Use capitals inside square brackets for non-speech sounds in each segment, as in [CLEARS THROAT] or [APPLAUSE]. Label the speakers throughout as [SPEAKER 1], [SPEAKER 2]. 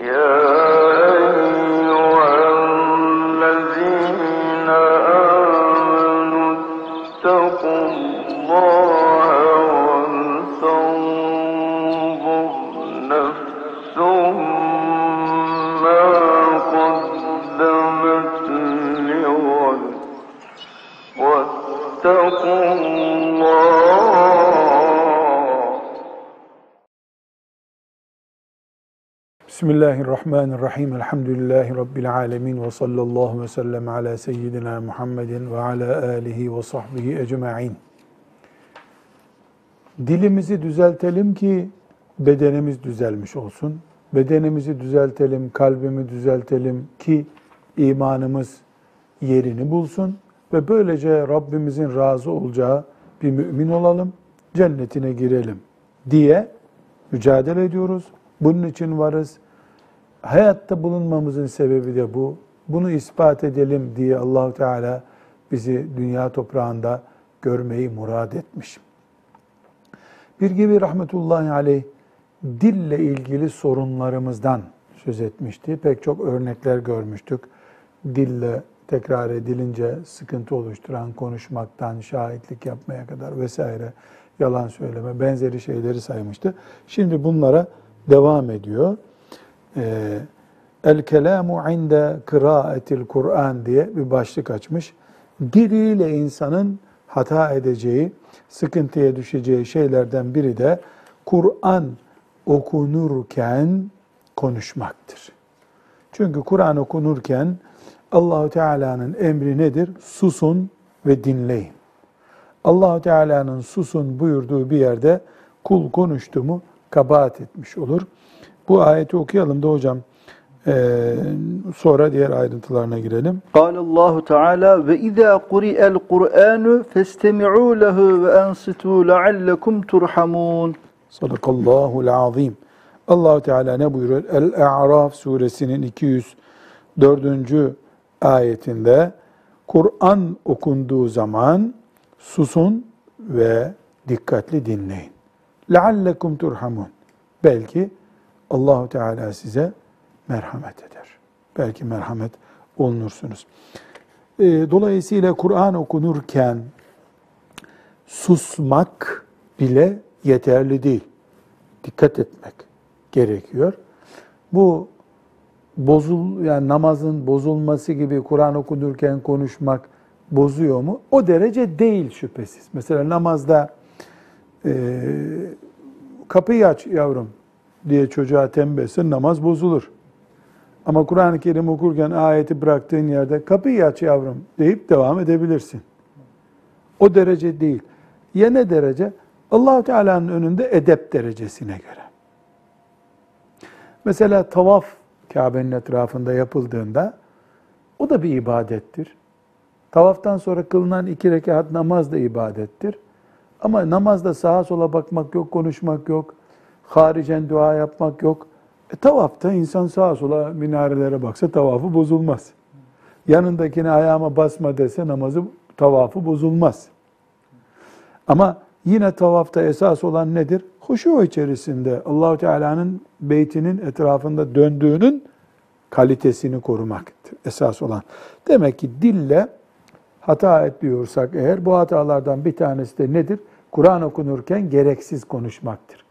[SPEAKER 1] Yeah.
[SPEAKER 2] Bismillahirrahmanirrahim. Elhamdülillahi Rabbil alemin. Ve sallallahu ve sellem ala seyyidina Muhammedin ve ala alihi ve sahbihi ecma'in. Dilimizi düzeltelim ki bedenimiz düzelmiş olsun. Bedenimizi düzeltelim, kalbimi düzeltelim ki imanımız yerini bulsun ve böylece Rabbimizin razı olacağı bir mümin olalım, cennetine girelim diye mücadele ediyoruz. Bunun için varız. Hayatta bulunmamızın sebebi de bu. Bunu ispat edelim diye Allahu Teala bizi dünya toprağında görmeyi murad etmiş. Bir gibi rahmetullahi aleyh dille ilgili sorunlarımızdan söz etmişti. Pek çok örnekler görmüştük. Dille tekrar edilince sıkıntı oluşturan konuşmaktan şahitlik yapmaya kadar vesaire yalan söyleme benzeri şeyleri saymıştı. Şimdi bunlara devam ediyor. Ee, El kelamu inde kıraatil Kur'an diye bir başlık açmış. Diliyle insanın hata edeceği, sıkıntıya düşeceği şeylerden biri de Kur'an okunurken konuşmaktır. Çünkü Kur'an okunurken Allahu Teala'nın emri nedir? Susun ve dinleyin. Allahu Teala'nın susun buyurduğu bir yerde kul konuştu mu kabahat etmiş olur. Bu ayeti okuyalım da hocam. Ee, sonra diğer ayrıntılarına girelim.
[SPEAKER 3] Allahu Teala ve izâ kuriyel Kur'anu festemi'û lehu ve ansitû leallekum turhamûn.
[SPEAKER 2] Sadakallahu'l azim. Allahu Teala ne buyuruyor? El-A'raf suresinin 204. ayetinde Kur'an okunduğu zaman susun ve dikkatli dinleyin. Leallekum turhamun. Belki Allahu Teala size merhamet eder. Belki merhamet olunursunuz. Ee, Dolayısıyla Kur'an okunurken susmak bile yeterli değil. Dikkat etmek gerekiyor. Bu bozul yani namazın bozulması gibi Kur'an okunurken konuşmak bozuyor mu? O derece değil şüphesiz. Mesela namazda e, kapıyı aç yavrum diye çocuğa tembihsin namaz bozulur. Ama Kur'an-ı Kerim okurken ayeti bıraktığın yerde kapıyı aç yavrum deyip devam edebilirsin. O derece değil. Ya ne derece? Allahu Teala'nın önünde edep derecesine göre. Mesela tavaf Kabe'nin etrafında yapıldığında o da bir ibadettir. Tavaftan sonra kılınan iki rekat namaz da ibadettir. Ama namazda sağa sola bakmak yok, konuşmak yok, haricen dua yapmak yok. E, tavafta insan sağa sola minarelere baksa tavafı bozulmaz. Yanındakine ayağıma basma dese namazı tavafı bozulmaz. Ama yine tavafta esas olan nedir? Huşu içerisinde Allahu Teala'nın beytinin etrafında döndüğünün kalitesini korumaktır esas olan. Demek ki dille hata ediyorsak eğer bu hatalardan bir tanesi de nedir? Kur'an okunurken gereksiz konuşmaktır.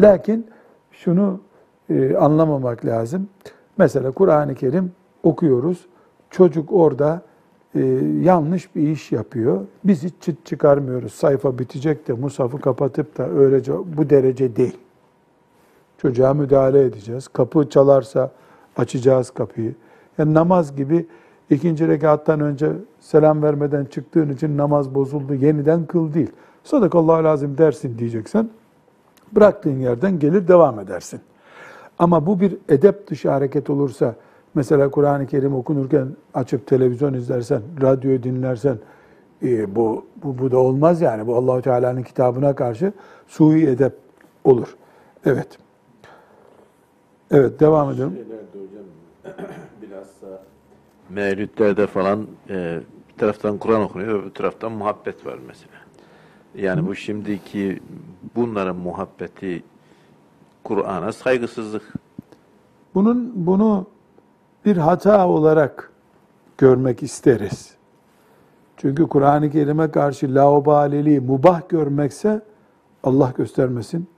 [SPEAKER 2] Lakin şunu e, anlamamak lazım. Mesela Kur'an-ı Kerim okuyoruz. Çocuk orada e, yanlış bir iş yapıyor. Biz hiç çıt çıkarmıyoruz. Sayfa bitecek de musafı kapatıp da öylece bu derece değil. Çocuğa müdahale edeceğiz. Kapı çalarsa açacağız kapıyı. Yani namaz gibi ikinci rekattan önce selam vermeden çıktığın için namaz bozuldu. Yeniden kıl değil. Sadakallahu lazım dersin diyeceksen bıraktığın yerden gelir devam edersin. Ama bu bir edep dışı hareket olursa, mesela Kur'an-ı Kerim okunurken açıp televizyon izlersen, radyo dinlersen, e, bu, bu, bu da olmaz yani. Bu Allahu Teala'nın kitabına karşı sui edep olur. Evet. Evet, devam edelim.
[SPEAKER 4] Hocam [CLEARS THROAT] bilhassa mevlütlerde falan e, bir taraftan Kur'an okunuyor, öbür taraftan muhabbet var mesela. Yani bu şimdiki bunların muhabbeti Kur'an'a saygısızlık.
[SPEAKER 2] Bunun bunu bir hata olarak görmek isteriz. Çünkü Kur'an-ı Kerim'e karşı laubaliliği mubah görmekse Allah göstermesin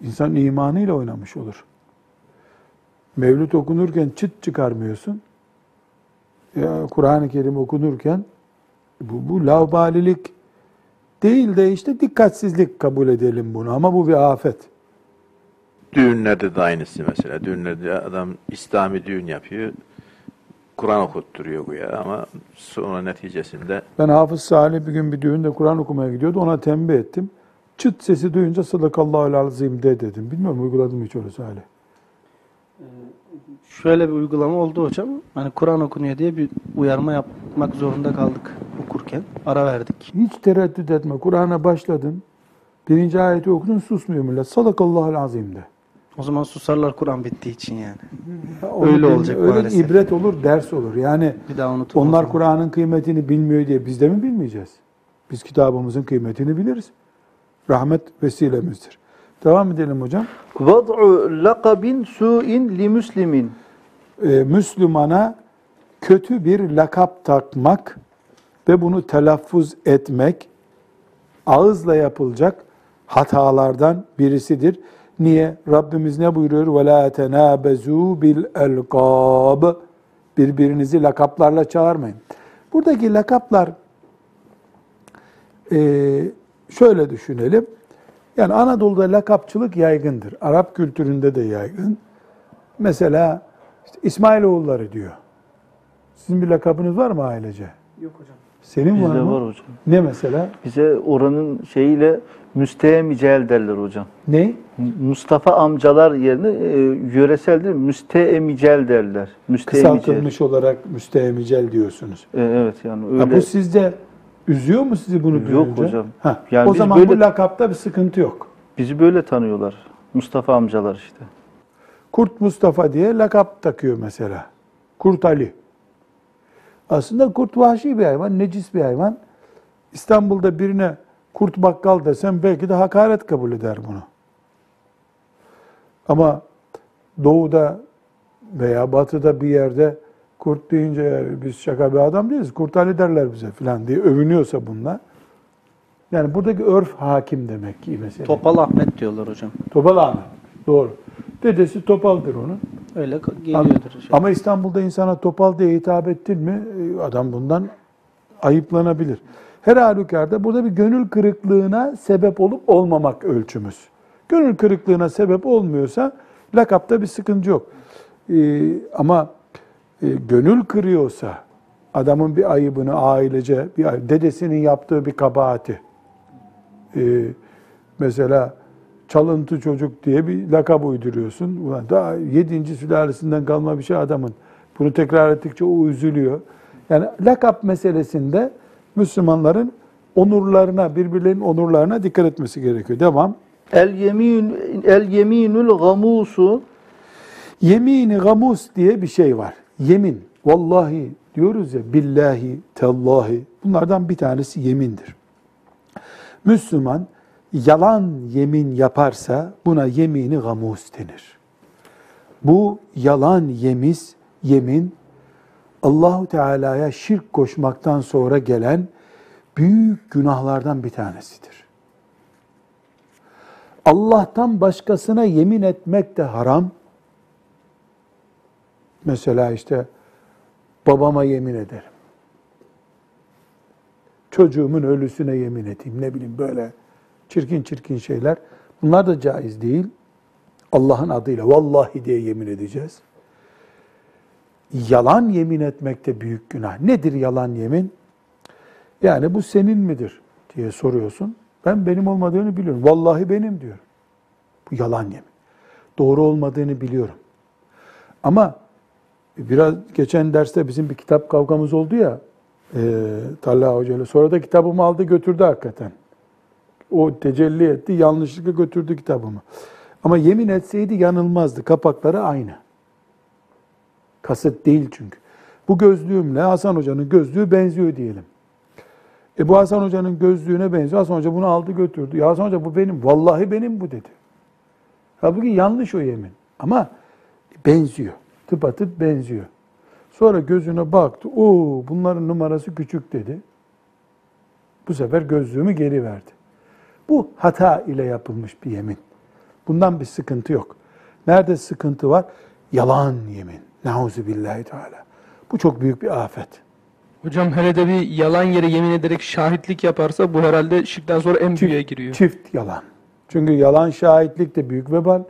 [SPEAKER 2] insan imanıyla oynamış olur. Mevlüt okunurken çıt çıkarmıyorsun. Ya Kur'an-ı Kerim okunurken bu, bu laubalilik değil de işte dikkatsizlik kabul edelim bunu ama bu bir afet.
[SPEAKER 4] Düğünlerde de aynısı mesela. Düğünlerde adam İslami düğün yapıyor. Kur'an okutturuyor bu ya ama sonra neticesinde
[SPEAKER 2] Ben Hafız Salih bir gün bir düğünde Kur'an okumaya gidiyordu. Ona tembih ettim. Çıt sesi duyunca sadakallahu azim de dedim. Bilmiyorum uyguladım hiç öyle Salih.
[SPEAKER 5] Şöyle bir uygulama oldu hocam. Hani Kur'an okunuyor diye bir uyarma yapmak zorunda kaldık okurken. Ara verdik.
[SPEAKER 2] Hiç tereddüt etme. Kur'an'a başladın. Birinci ayeti okudun susmuyor millet. Sadakallahu azim de.
[SPEAKER 5] O zaman susarlar Kur'an bittiği için yani.
[SPEAKER 2] Ya
[SPEAKER 5] Öyle olacak
[SPEAKER 2] Öyle
[SPEAKER 5] maalesef.
[SPEAKER 2] ibret olur, ders olur. Yani
[SPEAKER 5] Bir daha unutulmaz.
[SPEAKER 2] onlar. Kur'an'ın kıymetini bilmiyor diye biz de mi bilmeyeceğiz? Biz kitabımızın kıymetini biliriz. Rahmet vesilemizdir. Devam edelim hocam.
[SPEAKER 3] Vad'u lakabin su'in li müslimin.
[SPEAKER 2] Ee, Müslümana kötü bir lakap takmak ve bunu telaffuz etmek ağızla yapılacak hatalardan birisidir. Niye? Rabbimiz ne buyuruyor? وَلَا تَنَابَزُوا بِالْاَلْقَابِ Birbirinizi lakaplarla çağırmayın. Buradaki lakaplar eee, şöyle düşünelim. Yani Anadolu'da lakapçılık yaygındır. Arap kültüründe de yaygın. Mesela işte İsmailoğulları diyor. Sizin bir lakabınız var mı ailece?
[SPEAKER 5] Yok hocam.
[SPEAKER 2] Senin var
[SPEAKER 3] Bizde
[SPEAKER 2] mı?
[SPEAKER 3] var hocam.
[SPEAKER 2] Ne mesela?
[SPEAKER 3] Bize oranın şeyiyle müsteemicel derler hocam.
[SPEAKER 2] Ne?
[SPEAKER 3] Mustafa amcalar yerine e, yöresel değil mi? Müsteemicel derler. Müsteemicel.
[SPEAKER 2] Kısaltılmış olarak müstehemicel diyorsunuz.
[SPEAKER 3] E, evet yani öyle.
[SPEAKER 2] Ha, bu sizde üzüyor mu sizi bunu
[SPEAKER 3] Yok
[SPEAKER 2] duyunca?
[SPEAKER 3] hocam.
[SPEAKER 2] Ha,
[SPEAKER 3] Yani
[SPEAKER 2] o zaman bu
[SPEAKER 3] böyle-
[SPEAKER 2] lakapta bir sıkıntı yok.
[SPEAKER 3] Bizi böyle tanıyorlar. Mustafa amcalar işte.
[SPEAKER 2] Kurt Mustafa diye lakap takıyor mesela. Kurt Ali. Aslında kurt vahşi bir hayvan, necis bir hayvan. İstanbul'da birine kurt bakkal desem belki de hakaret kabul eder bunu. Ama doğuda veya batıda bir yerde kurt deyince "Ya biz şaka bir adam değiliz, kurt Ali derler bize falan diye övünüyorsa bunlar. Yani buradaki örf hakim demek ki mesela.
[SPEAKER 5] Topal Ahmet diyorlar hocam.
[SPEAKER 2] Topal Ahmet. Doğru. Dedesi Topal'dır onun.
[SPEAKER 5] Öyle geliyordur hocam.
[SPEAKER 2] Ama İstanbul'da insana topal diye hitap ettin mi e, adam bundan ayıplanabilir. Her halükarda burada bir gönül kırıklığına sebep olup olmamak ölçümüz. Gönül kırıklığına sebep olmuyorsa lakapta bir sıkıntı yok. Ee, ama e, gönül kırıyorsa adamın bir ayıbını ailece, bir dedesinin yaptığı bir kabahati, e, mesela çalıntı çocuk diye bir lakap uyduruyorsun. Ulan daha yedinci sülalesinden kalma bir şey adamın. Bunu tekrar ettikçe o üzülüyor. Yani lakap meselesinde Müslümanların onurlarına, birbirlerinin onurlarına dikkat etmesi gerekiyor. Devam.
[SPEAKER 3] El yemin el yeminul gamusu
[SPEAKER 2] Yemini gamus diye bir şey var. Yemin. Vallahi diyoruz ya billahi, tellahi. Bunlardan bir tanesi yemindir. Müslüman yalan yemin yaparsa buna yemini gamus denir. Bu yalan yemiz, yemin Allahu Teala'ya şirk koşmaktan sonra gelen büyük günahlardan bir tanesidir. Allah'tan başkasına yemin etmek de haram. Mesela işte babama yemin ederim. Çocuğumun ölüsüne yemin edeyim. Ne bileyim böyle çirkin çirkin şeyler. Bunlar da caiz değil. Allah'ın adıyla vallahi diye yemin edeceğiz. Yalan yemin etmek de büyük günah. Nedir yalan yemin? Yani bu senin midir diye soruyorsun. Ben benim olmadığını biliyorum. Vallahi benim diyorum. Bu yalan yemin. Doğru olmadığını biliyorum. Ama biraz geçen derste bizim bir kitap kavgamız oldu ya e, Talha Hoca ile. Sonra da kitabımı aldı götürdü hakikaten. O tecelli etti, yanlışlıkla götürdü kitabımı. Ama yemin etseydi yanılmazdı. Kapakları aynı. Kasıt değil çünkü. Bu gözlüğümle Hasan Hoca'nın gözlüğü benziyor diyelim. E bu Hasan Hoca'nın gözlüğüne benziyor. Hasan Hoca bunu aldı götürdü. Ya Hasan Hoca bu benim. Vallahi benim bu dedi. Halbuki yanlış o yemin. Ama Benziyor. Tıpatıp benziyor. Sonra gözüne baktı. Oo bunların numarası küçük dedi. Bu sefer gözlüğümü geri verdi. Bu hata ile yapılmış bir yemin. Bundan bir sıkıntı yok. Nerede sıkıntı var? Yalan yemin. Nauzu billahi teala. Bu çok büyük bir afet.
[SPEAKER 6] Hocam hele de bir yalan yere yemin ederek şahitlik yaparsa bu herhalde şirkten sonra en büyüğe giriyor.
[SPEAKER 2] Çift yalan. Çünkü yalan şahitlik de büyük vebal.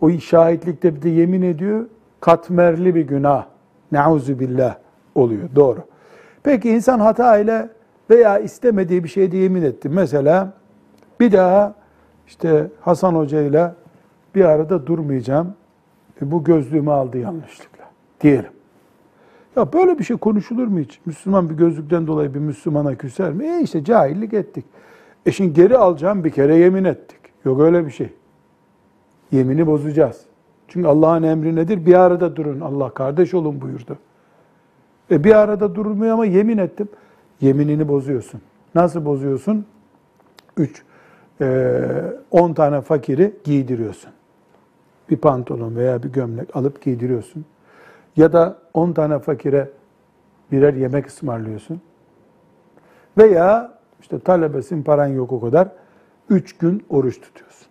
[SPEAKER 2] O şahitlikte bir de yemin ediyor. Katmerli bir günah. Nauzu billah oluyor. Doğru. Peki insan hata ile veya istemediği bir şeyde yemin etti. Mesela bir daha işte Hasan Hoca ile bir arada durmayacağım. E, bu gözlüğümü aldı yanlışlıkla. Diyelim. Ya böyle bir şey konuşulur mu hiç? Müslüman bir gözlükten dolayı bir Müslümana küser mi? E işte cahillik ettik. E şimdi geri alacağım bir kere yemin ettik. Yok öyle bir şey. Yemini bozacağız. Çünkü Allah'ın emri nedir? Bir arada durun. Allah kardeş olun buyurdu. E bir arada durmuyor ama yemin ettim. Yeminini bozuyorsun. Nasıl bozuyorsun? Üç, e, on tane fakiri giydiriyorsun. Bir pantolon veya bir gömlek alıp giydiriyorsun. Ya da on tane fakire birer yemek ısmarlıyorsun. Veya işte talebesin paran yok o kadar. Üç gün oruç tutuyorsun.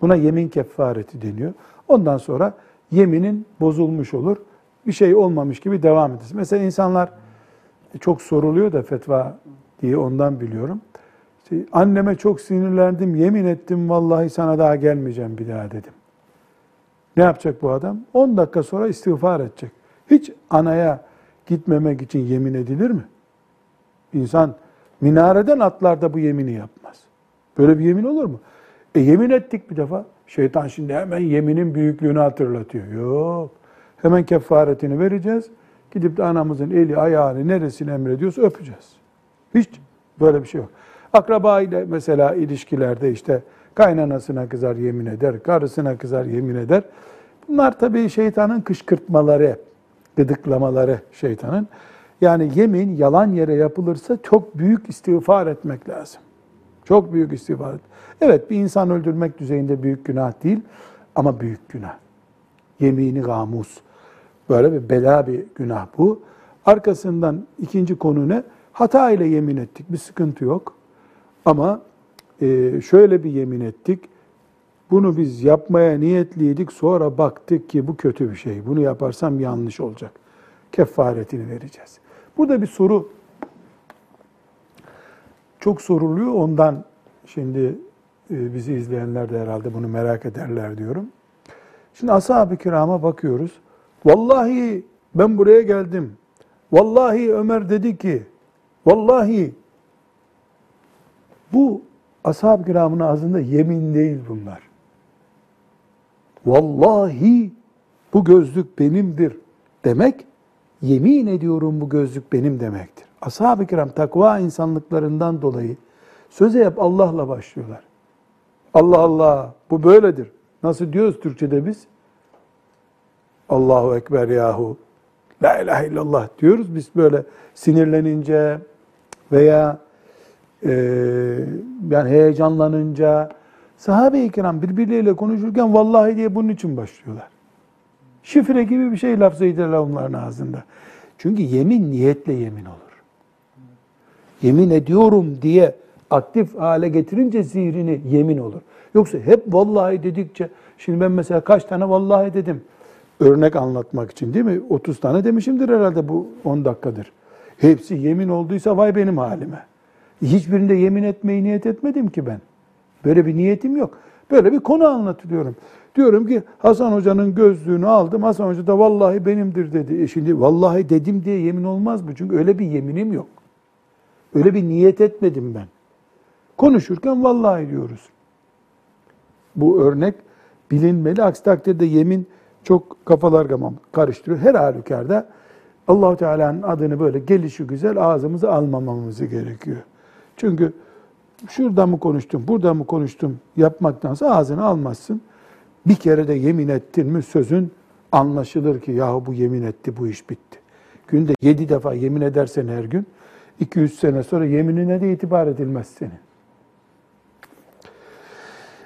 [SPEAKER 2] Buna yemin kefareti deniyor. Ondan sonra yeminin bozulmuş olur. Bir şey olmamış gibi devam edersin. Mesela insanlar çok soruluyor da fetva diye ondan biliyorum. Anneme çok sinirlendim, yemin ettim vallahi sana daha gelmeyeceğim bir daha dedim. Ne yapacak bu adam? 10 dakika sonra istiğfar edecek. Hiç anaya gitmemek için yemin edilir mi? İnsan minareden atlar da bu yemini yapmaz. Böyle bir yemin olur mu? E yemin ettik bir defa. Şeytan şimdi hemen yeminin büyüklüğünü hatırlatıyor. Yok. Hemen kefaretini vereceğiz. Gidip de anamızın eli ayağını neresini emrediyorsa öpeceğiz. Hiç böyle bir şey yok. Akraba ile mesela ilişkilerde işte kaynanasına kızar yemin eder, karısına kızar yemin eder. Bunlar tabii şeytanın kışkırtmaları, gıdıklamaları şeytanın. Yani yemin yalan yere yapılırsa çok büyük istiğfar etmek lazım. Çok büyük istiğfar et. Evet bir insan öldürmek düzeyinde büyük günah değil ama büyük günah. Yemini gamus. Böyle bir bela bir günah bu. Arkasından ikinci konu ne? Hata ile yemin ettik. Bir sıkıntı yok. Ama e, şöyle bir yemin ettik. Bunu biz yapmaya niyetliydik. Sonra baktık ki bu kötü bir şey. Bunu yaparsam yanlış olacak. Kefaretini vereceğiz. Burada bir soru çok soruluyor. Ondan şimdi e, bizi izleyenler de herhalde bunu merak ederler diyorum. Şimdi ashab-ı kirama bakıyoruz. Vallahi ben buraya geldim. Vallahi Ömer dedi ki, vallahi bu ashab-ı kiramın ağzında yemin değil bunlar. Vallahi bu gözlük benimdir demek, yemin ediyorum bu gözlük benim demektir. Ashab-ı kiram takva insanlıklarından dolayı söze hep Allah'la başlıyorlar. Allah Allah bu böyledir. Nasıl diyoruz Türkçe'de biz? Allahu Ekber yahu. La ilahe illallah diyoruz. Biz böyle sinirlenince veya e, yani heyecanlanınca sahabe-i kiram birbirleriyle konuşurken vallahi diye bunun için başlıyorlar. Şifre gibi bir şey lafzı onların ağzında. Çünkü yemin niyetle yemin olur. Yemin ediyorum diye aktif hale getirince zihrini yemin olur. Yoksa hep vallahi dedikçe, şimdi ben mesela kaç tane vallahi dedim örnek anlatmak için değil mi? 30 tane demişimdir herhalde bu 10 dakikadır. Hepsi yemin olduysa vay benim halime. Hiçbirinde yemin etmeyi niyet etmedim ki ben. Böyle bir niyetim yok. Böyle bir konu anlatılıyorum. Diyorum ki Hasan Hoca'nın gözlüğünü aldım. Hasan Hoca da vallahi benimdir dedi. E şimdi vallahi dedim diye yemin olmaz mı? Çünkü öyle bir yeminim yok. Öyle bir niyet etmedim ben. Konuşurken vallahi diyoruz. Bu örnek bilinmeli. Aksi takdirde yemin çok kafalar karıştırıyor. Her halükarda Allahu Teala'nın adını böyle gelişi güzel ağzımıza almamamız gerekiyor. Çünkü şurada mı konuştum, burada mı konuştum yapmaktansa ağzını almazsın. Bir kere de yemin ettin mi sözün anlaşılır ki yahu bu yemin etti, bu iş bitti. Günde yedi defa yemin edersen her gün, iki üç sene sonra yeminine de itibar edilmez senin.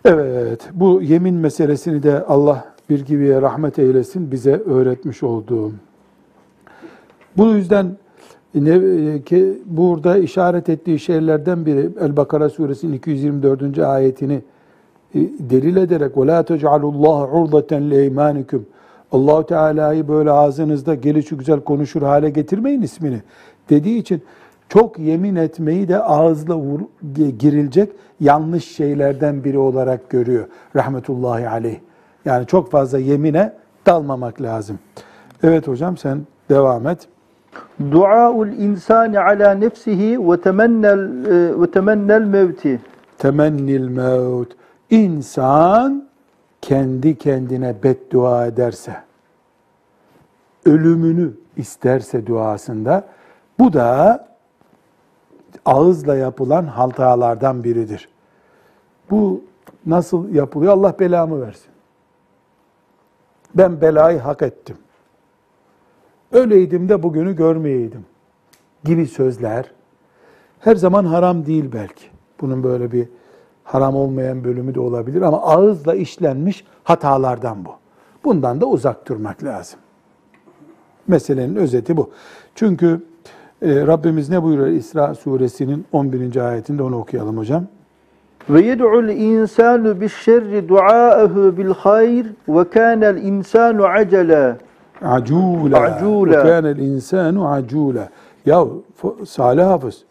[SPEAKER 2] Evet, bu yemin meselesini de Allah bir gibiye rahmet eylesin bize öğretmiş olduğu. Bu yüzden ne, ki burada işaret ettiği şeylerden biri El-Bakara suresinin 224. ayetini e, delil ederek وَلَا تَجْعَلُوا اللّٰهَ عُرْضَةً لَيْمَانِكُمْ Allahu Teala'yı böyle ağzınızda gelişi güzel konuşur hale getirmeyin ismini dediği için çok yemin etmeyi de ağızla vur, girilecek yanlış şeylerden biri olarak görüyor rahmetullahi aleyh. Yani çok fazla yemine dalmamak lazım. Evet hocam sen devam et.
[SPEAKER 3] Duaul insani ala nefsihi ve temennel e, ve temennel mevti.
[SPEAKER 2] Temennil mevt. İnsan kendi kendine beddua ederse, ölümünü isterse duasında, bu da ağızla yapılan hatalardan biridir. Bu nasıl yapılıyor? Allah belamı versin. Ben belayı hak ettim. Öyleydim de bugünü görmeyeydim gibi sözler her zaman haram değil belki. Bunun böyle bir haram olmayan bölümü de olabilir ama ağızla işlenmiş hatalardan bu. Bundan da uzak durmak lazım. Meselenin özeti bu. Çünkü e, Rabbimiz ne buyuruyor İsra suresinin 11. ayetinde onu okuyalım hocam.
[SPEAKER 3] Ve yed'ul insanu bi'ş-şerri du'aahu bil hayr ve kana'l insanu acele.
[SPEAKER 2] Acula.
[SPEAKER 3] Acula.
[SPEAKER 2] Kânel insanu acula. Ya Salih Hafız,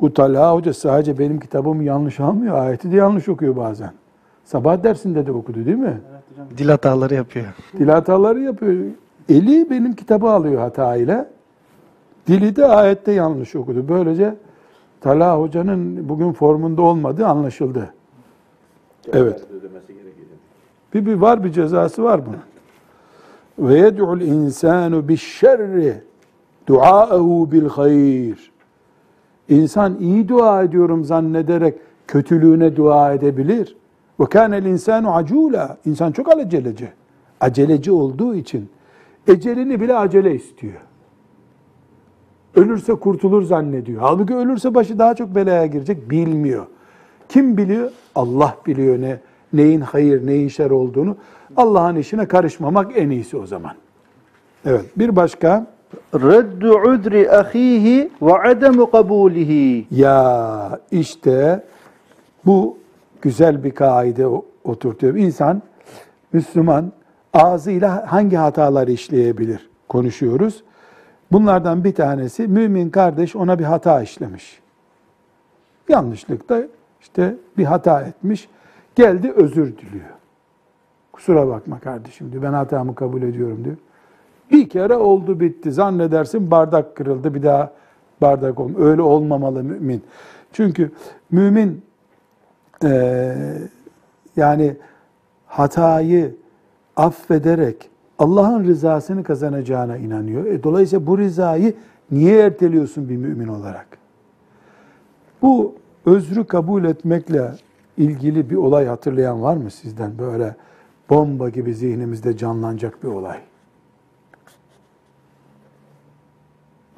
[SPEAKER 2] bu Talha Hoca sadece benim kitabımı yanlış almıyor, ayeti de yanlış okuyor bazen. Sabah dersinde de okudu değil mi?
[SPEAKER 5] Dil hataları yapıyor.
[SPEAKER 2] Dil hataları yapıyor. Eli benim kitabı alıyor hata ile. Dili de ayette yanlış okudu. Böylece Talha Hoca'nın bugün formunda olmadığı anlaşıldı. Evet. Bir, bir var bir cezası var bunun. Ve yed'ul insanu bi'şerri duaehu bil hayr. İnsan iyi dua ediyorum zannederek kötülüğüne dua edebilir. Ve kânel insanu acula. İnsan çok aceleci. Aceleci olduğu için ecelini bile acele istiyor. Ölürse kurtulur zannediyor. Halbuki ölürse başı daha çok belaya girecek bilmiyor. Kim biliyor? Allah biliyor ne neyin hayır, neyin şer olduğunu. Allah'ın işine karışmamak en iyisi o zaman. Evet, bir başka
[SPEAKER 3] Reddu udri ahihi ve ademu kabulihi.
[SPEAKER 2] ya işte bu güzel bir kaide oturtuyor. İnsan Müslüman ağzıyla hangi hataları işleyebilir konuşuyoruz. Bunlardan bir tanesi mümin kardeş ona bir hata işlemiş. Yanlışlıkla işte bir hata etmiş. Geldi özür diliyor. Kusura bakma kardeşim diyor. Ben hatamı kabul ediyorum diyor. Bir kere oldu bitti. Zannedersin bardak kırıldı bir daha bardak olma. Öyle olmamalı mümin. Çünkü mümin eee, yani hatayı affederek Allah'ın rızasını kazanacağına inanıyor. E, dolayısıyla bu rızayı niye erteliyorsun bir mümin olarak? Bu özrü kabul etmekle ilgili bir olay hatırlayan var mı sizden? Böyle bomba gibi zihnimizde canlanacak bir olay.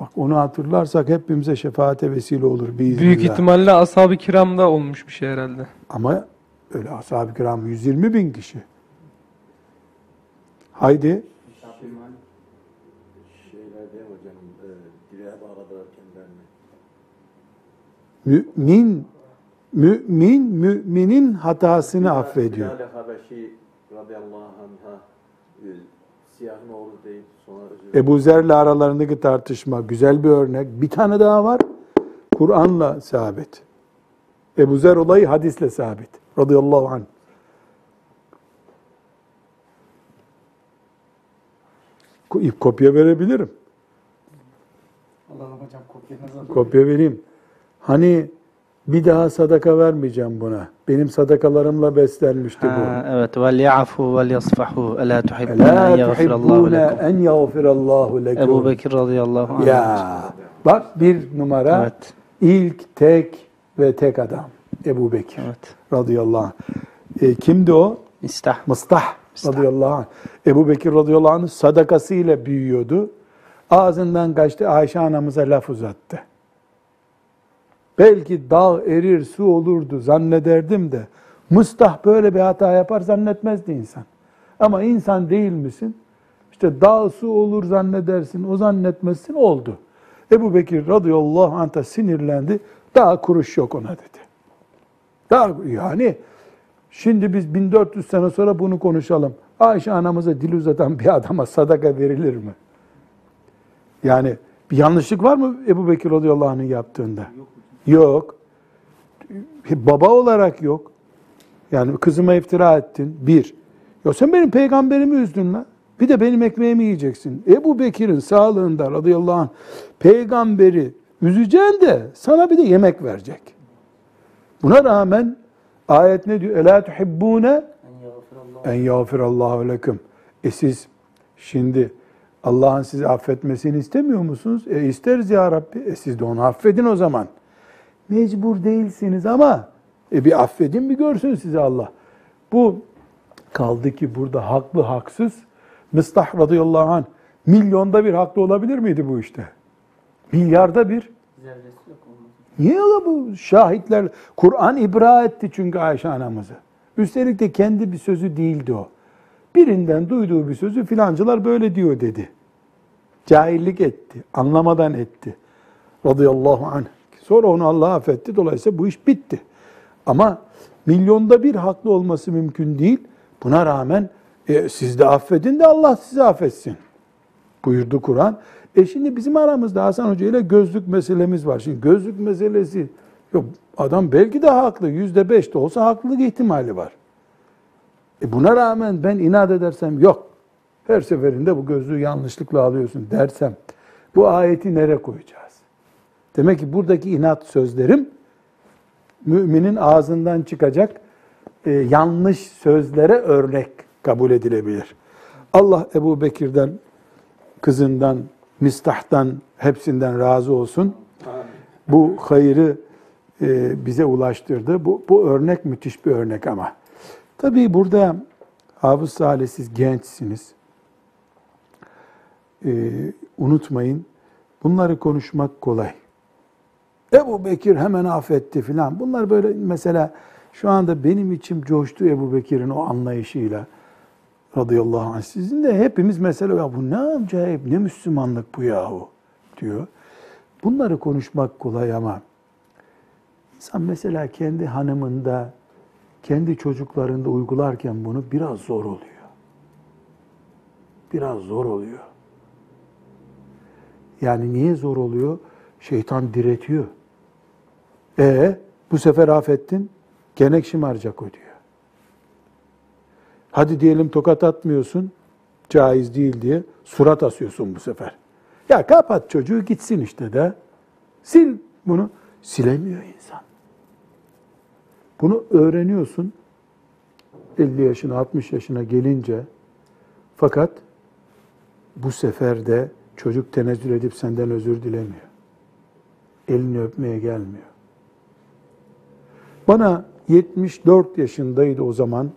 [SPEAKER 2] Bak onu hatırlarsak hepimize şefaate vesile olur biiznillah.
[SPEAKER 6] Büyük ihtimalle ashab-ı kiramda olmuş bir şey herhalde.
[SPEAKER 2] Ama öyle ashab-ı kiram 120 bin kişi. Haydi
[SPEAKER 4] e,
[SPEAKER 2] mümin mümin müminin hatasını affediyor.
[SPEAKER 4] Radıyallahu anh'a e, siyahın oğlu değil sonra özür
[SPEAKER 2] Ebu Zer'le aralarındaki tartışma güzel bir örnek. Bir tane daha var. Kur'an'la sabit. Ebu Zer olayı hadisle sabit. Radıyallahu anh. Ko- Kopya verebilirim.
[SPEAKER 5] Allah'ım hocam kopya
[SPEAKER 2] Kopya vereyim. Hani bir daha sadaka vermeyeceğim buna. Benim sadakalarımla beslenmişti bu.
[SPEAKER 5] Ha, evet. Vel ya'fu vel yasfahu. Ela tuhibbune
[SPEAKER 2] La
[SPEAKER 5] en yaghfirallahu
[SPEAKER 2] tuhibbune
[SPEAKER 5] lekum.
[SPEAKER 2] en lekum.
[SPEAKER 5] Ebu Bekir radıyallahu anh.
[SPEAKER 2] Ya bak bir numara
[SPEAKER 5] Evet.
[SPEAKER 2] ilk tek ve tek adam Ebu Bekir
[SPEAKER 5] Evet.
[SPEAKER 2] radıyallahu anh. E, kimdi o?
[SPEAKER 5] İstah.
[SPEAKER 2] Mıstah radıyallahu anh. Ebu Bekir radıyallahu anh sadakasıyla büyüyordu. Ağzından kaçtı Ayşe anamıza laf uzattı. Belki dağ erir su olurdu zannederdim de Mıstah böyle bir hata yapar zannetmezdi insan. Ama insan değil misin? İşte dağ su olur zannedersin, o zannetmezsin oldu. Ebu Bekir radıyallahu anh sinirlendi. Daha kuruş yok ona dedi. Daha yani şimdi biz 1400 sene sonra bunu konuşalım. Ayşe anamıza dil uzatan bir adama sadaka verilir mi? Yani bir yanlışlık var mı Ebu Bekir radıyallahu anh'ın yaptığında? Yok. Baba olarak yok. Yani kızıma iftira ettin. Bir. Ya sen benim peygamberimi üzdün lan. Bir de benim ekmeğimi yiyeceksin. Ebu Bekir'in sağlığında radıyallahu anh peygamberi üzeceksin de sana bir de yemek verecek. Buna rağmen ayet ne diyor? Ela tuhibbune en yağfirallahu leküm. E siz şimdi Allah'ın sizi affetmesini istemiyor musunuz? E isteriz ya Rabbi. E siz de onu affedin o zaman. Mecbur değilsiniz ama e bir affedin bir görsün sizi Allah. Bu kaldı ki burada haklı haksız. Mıstah radıyallahu anh milyonda bir haklı olabilir miydi bu işte? Milyarda bir. Niye öyle bu şahitler? Kur'an ibra etti çünkü Ayşe anamızı. Üstelik de kendi bir sözü değildi o. Birinden duyduğu bir sözü filancılar böyle diyor dedi. Cahillik etti, anlamadan etti. Radıyallahu anh. Sonra onu Allah affetti. Dolayısıyla bu iş bitti. Ama milyonda bir haklı olması mümkün değil. Buna rağmen e, siz de affedin de Allah sizi affetsin. Buyurdu Kur'an. E şimdi bizim aramızda Hasan Hoca ile gözlük meselemiz var. Şimdi gözlük meselesi yok. Adam belki de haklı. Yüzde beş de olsa haklılık ihtimali var. E buna rağmen ben inat edersem yok. Her seferinde bu gözlüğü yanlışlıkla alıyorsun dersem bu ayeti nereye koyacağız? Demek ki buradaki inat sözlerim müminin ağzından çıkacak e, yanlış sözlere örnek kabul edilebilir. Allah Ebu Bekir'den, kızından, Mistah'tan, hepsinden razı olsun. Bu hayrı e, bize ulaştırdı. Bu, bu örnek müthiş bir örnek ama. Tabii burada Hafız Salih siz gençsiniz. E, unutmayın, bunları konuşmak kolay. Ebu Bekir hemen affetti filan. Bunlar böyle mesela şu anda benim içim coştu Ebu Bekir'in o anlayışıyla radıyallahu anh. Sizin de hepimiz mesela ya bu ne acayip ne Müslümanlık bu yahu diyor. Bunları konuşmak kolay ama insan mesela kendi hanımında, kendi çocuklarında uygularken bunu biraz zor oluyor. Biraz zor oluyor. Yani niye zor oluyor? Şeytan diretiyor. E bu sefer affettin, gene şımaracak o diyor. Hadi diyelim tokat atmıyorsun, caiz değil diye surat asıyorsun bu sefer. Ya kapat çocuğu gitsin işte de. Sil bunu. Silemiyor insan. Bunu öğreniyorsun 50 yaşına 60 yaşına gelince fakat bu sefer de çocuk tenezzül edip senden özür dilemiyor. Elini öpmeye gelmiyor. Bana 74 yaşındaydı o zaman.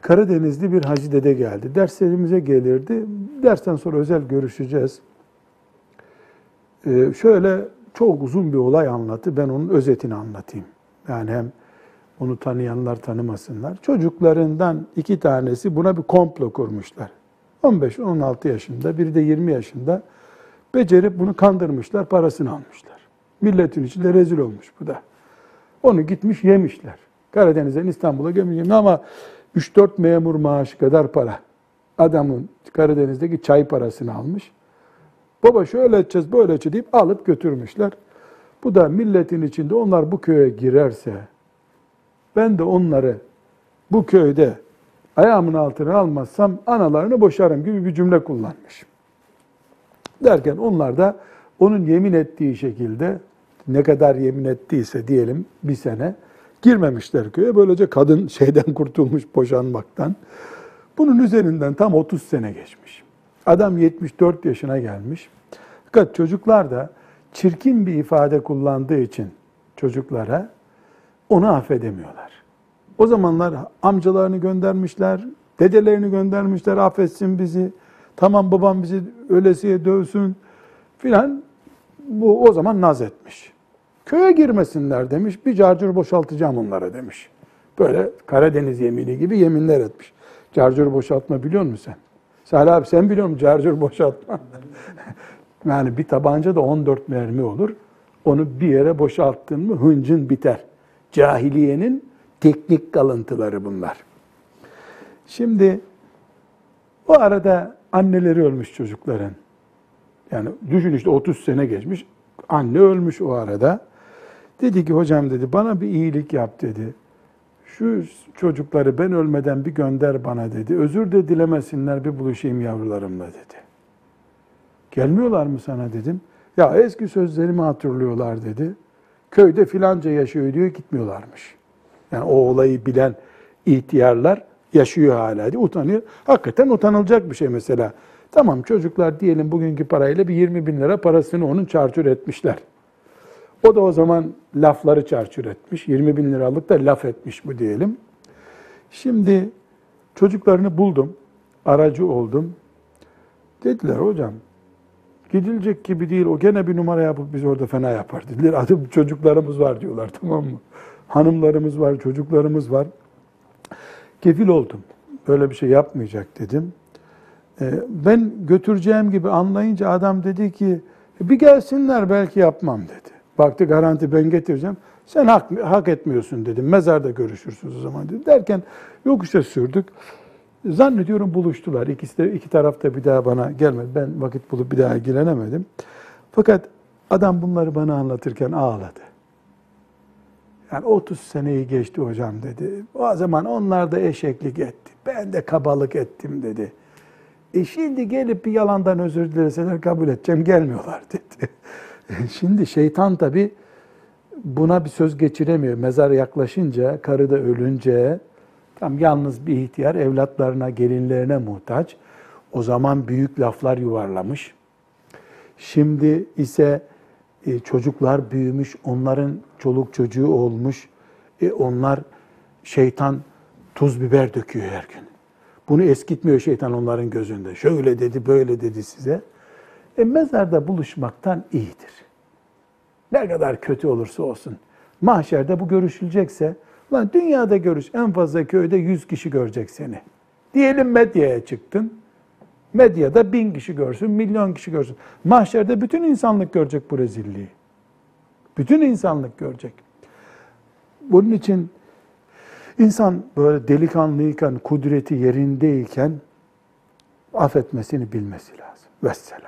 [SPEAKER 2] Karadenizli bir hacı dede geldi. Derslerimize gelirdi. Dersten sonra özel görüşeceğiz. Ee, şöyle çok uzun bir olay anlattı. Ben onun özetini anlatayım. Yani hem onu tanıyanlar tanımasınlar. Çocuklarından iki tanesi buna bir komplo kurmuşlar. 15-16 yaşında, biri de 20 yaşında becerip bunu kandırmışlar, parasını almışlar. Milletin içinde rezil olmuş bu da. Onu gitmiş yemişler. Karadeniz'den İstanbul'a gömülmüş ama 3-4 memur maaşı kadar para. Adamın Karadeniz'deki çay parasını almış. Baba şöyle edeceğiz, böyle edeceğiz deyip alıp götürmüşler. Bu da milletin içinde onlar bu köye girerse, ben de onları bu köyde ayağımın altına almazsam analarını boşarım gibi bir cümle kullanmış. Derken onlar da onun yemin ettiği şekilde ne kadar yemin ettiyse diyelim bir sene girmemişler köye. Böylece kadın [LAUGHS] şeyden kurtulmuş boşanmaktan. Bunun üzerinden tam 30 sene geçmiş. Adam 74 yaşına gelmiş. Fakat çocuklar da çirkin bir ifade kullandığı için çocuklara onu affedemiyorlar. O zamanlar amcalarını göndermişler, dedelerini göndermişler, affetsin bizi. Tamam babam bizi ölesiye dövsün filan. Bu o zaman naz etmiş. Köye girmesinler demiş, bir carcur boşaltacağım onlara demiş. Böyle Karadeniz yemini gibi yeminler etmiş. Carcur boşaltma biliyor musun sen? Salih abi sen biliyor musun carcur boşaltma? [LAUGHS] yani bir tabanca da 14 mermi olur. Onu bir yere boşalttın mı hıncın biter. Cahiliyenin teknik kalıntıları bunlar. Şimdi o arada anneleri ölmüş çocukların. Yani düşün işte 30 sene geçmiş. Anne ölmüş o arada. Dedi ki hocam dedi bana bir iyilik yap dedi. Şu çocukları ben ölmeden bir gönder bana dedi. Özür de dilemesinler bir buluşayım yavrularımla dedi. Gelmiyorlar mı sana dedim. Ya eski sözlerimi hatırlıyorlar dedi. Köyde filanca yaşıyor diyor gitmiyorlarmış. Yani o olayı bilen ihtiyarlar yaşıyor hala diye utanıyor. Hakikaten utanılacak bir şey mesela. Tamam çocuklar diyelim bugünkü parayla bir 20 bin lira parasını onun çarçur etmişler. O da o zaman lafları çarçur etmiş. 20 bin liralık da laf etmiş bu diyelim. Şimdi çocuklarını buldum. Aracı oldum. Dediler hocam gidilecek gibi değil. O gene bir numara yapıp biz orada fena yapar dediler. [LAUGHS] Adı çocuklarımız var diyorlar tamam mı? Hanımlarımız var, çocuklarımız var. Kefil oldum. Böyle bir şey yapmayacak dedim. Ee, Ben götüreceğim gibi anlayınca adam dedi ki bir gelsinler belki yapmam dedi. Baktı garanti ben getireceğim. Sen hak, hak etmiyorsun dedim. Mezarda görüşürsünüz o zaman dedi. Derken yokuşa sürdük. Zannediyorum buluştular. İkisi de iki tarafta bir daha bana gelmedi. Ben vakit bulup bir daha ilgilenemedim. Fakat adam bunları bana anlatırken ağladı. Yani 30 seneyi geçti hocam dedi. O zaman onlar da eşeklik etti. Ben de kabalık ettim dedi. E şimdi gelip bir yalandan özür dileseler kabul edeceğim. Gelmiyorlar [LAUGHS] dedi. [LAUGHS] Şimdi şeytan tabi buna bir söz geçiremiyor. Mezar yaklaşınca, karı da ölünce tam yalnız bir ihtiyar evlatlarına, gelinlerine muhtaç. O zaman büyük laflar yuvarlamış. Şimdi ise e, çocuklar büyümüş, onların çoluk çocuğu olmuş. E, onlar şeytan tuz biber döküyor her gün. Bunu eskitmiyor şeytan onların gözünde. Şöyle dedi, böyle dedi size. E, mezarda buluşmaktan iyidir. Ne kadar kötü olursa olsun. Mahşerde bu görüşülecekse, lan dünyada görüş, en fazla köyde 100 kişi görecek seni. Diyelim medyaya çıktın. Medyada bin kişi görsün, milyon kişi görsün. Mahşerde bütün insanlık görecek bu rezilliği. Bütün insanlık görecek. Bunun için insan böyle delikanlıyken, kudreti yerindeyken affetmesini bilmesi lazım. Vesselam.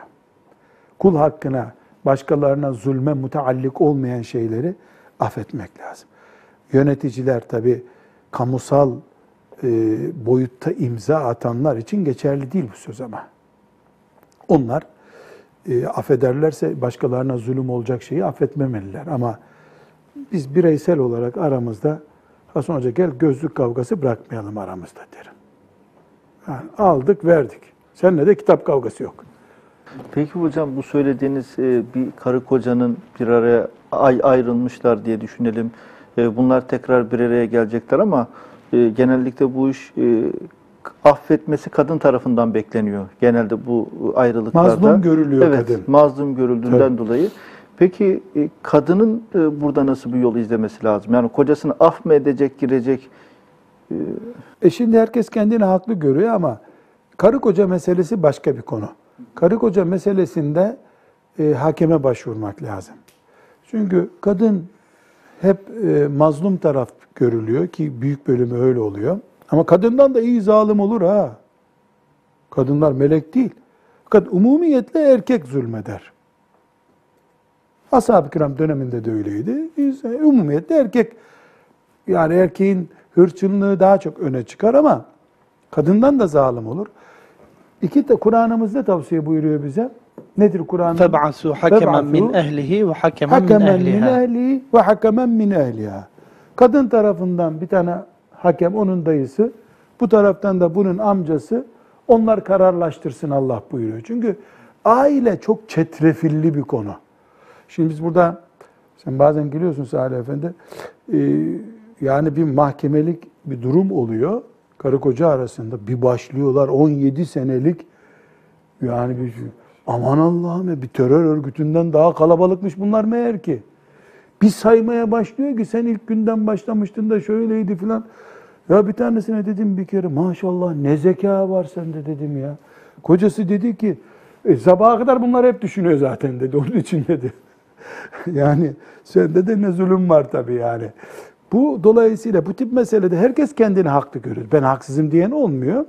[SPEAKER 2] Kul hakkına, başkalarına zulme müteallik olmayan şeyleri affetmek lazım. Yöneticiler tabi kamusal e, boyutta imza atanlar için geçerli değil bu söz ama. Onlar e, affederlerse başkalarına zulüm olacak şeyi affetmemeliler. Ama biz bireysel olarak aramızda Hasan Hoca gel gözlük kavgası bırakmayalım aramızda derim. Yani aldık verdik. Seninle de kitap kavgası yok.
[SPEAKER 3] Peki hocam bu söylediğiniz e, bir karı kocanın bir araya ay ayrılmışlar diye düşünelim. E, Bunlar tekrar bir araya gelecekler ama e, genellikle bu iş e, affetmesi kadın tarafından bekleniyor. Genelde bu ayrılıklarda.
[SPEAKER 2] Mazlum görülüyor
[SPEAKER 3] evet,
[SPEAKER 2] kadın.
[SPEAKER 3] mazlum görüldüğünden
[SPEAKER 2] Tabii.
[SPEAKER 3] dolayı. Peki e, kadının e, burada nasıl bir yol izlemesi lazım? Yani kocasını af mı edecek, girecek?
[SPEAKER 2] E şimdi herkes kendini haklı görüyor ama karı koca meselesi başka bir konu. Karı koca meselesinde e, hakeme başvurmak lazım. Çünkü kadın hep e, mazlum taraf görülüyor ki büyük bölümü öyle oluyor. Ama kadından da iyi zalim olur ha. Kadınlar melek değil. Fakat umumiyetle erkek zulmeder. Ashab-ı kiram döneminde de öyleydi. E, Umumiyetle erkek yani erkeğin hırçınlığı daha çok öne çıkar ama kadından da zalim olur. İki de Kur'an'ımız ne tavsiye buyuruyor bize? Nedir Kur'an?
[SPEAKER 5] Feb'asu
[SPEAKER 2] hakemen
[SPEAKER 5] min ehlihi ve
[SPEAKER 2] hakemen min
[SPEAKER 5] ehliha.
[SPEAKER 2] Min ve hakemen min ehliha. Kadın tarafından bir tane hakem, onun dayısı. Bu taraftan da bunun amcası. Onlar kararlaştırsın Allah buyuruyor. Çünkü aile çok çetrefilli bir konu. Şimdi biz burada, sen bazen geliyorsun Salih Efendi, e, yani bir mahkemelik bir durum oluyor. Karı koca arasında bir başlıyorlar 17 senelik yani bir aman Allah'ım ya bir terör örgütünden daha kalabalıkmış bunlar meğer ki. Bir saymaya başlıyor ki sen ilk günden başlamıştın da şöyleydi filan. Ya bir tanesine dedim bir kere maşallah ne zeka var sende dedim ya. Kocası dedi ki e, sabaha kadar bunlar hep düşünüyor zaten dedi. Onun için dedi. [LAUGHS] yani sende de ne zulüm var tabii yani. Bu dolayısıyla bu tip meselede herkes kendini haklı görür. Ben haksızım diyen olmuyor.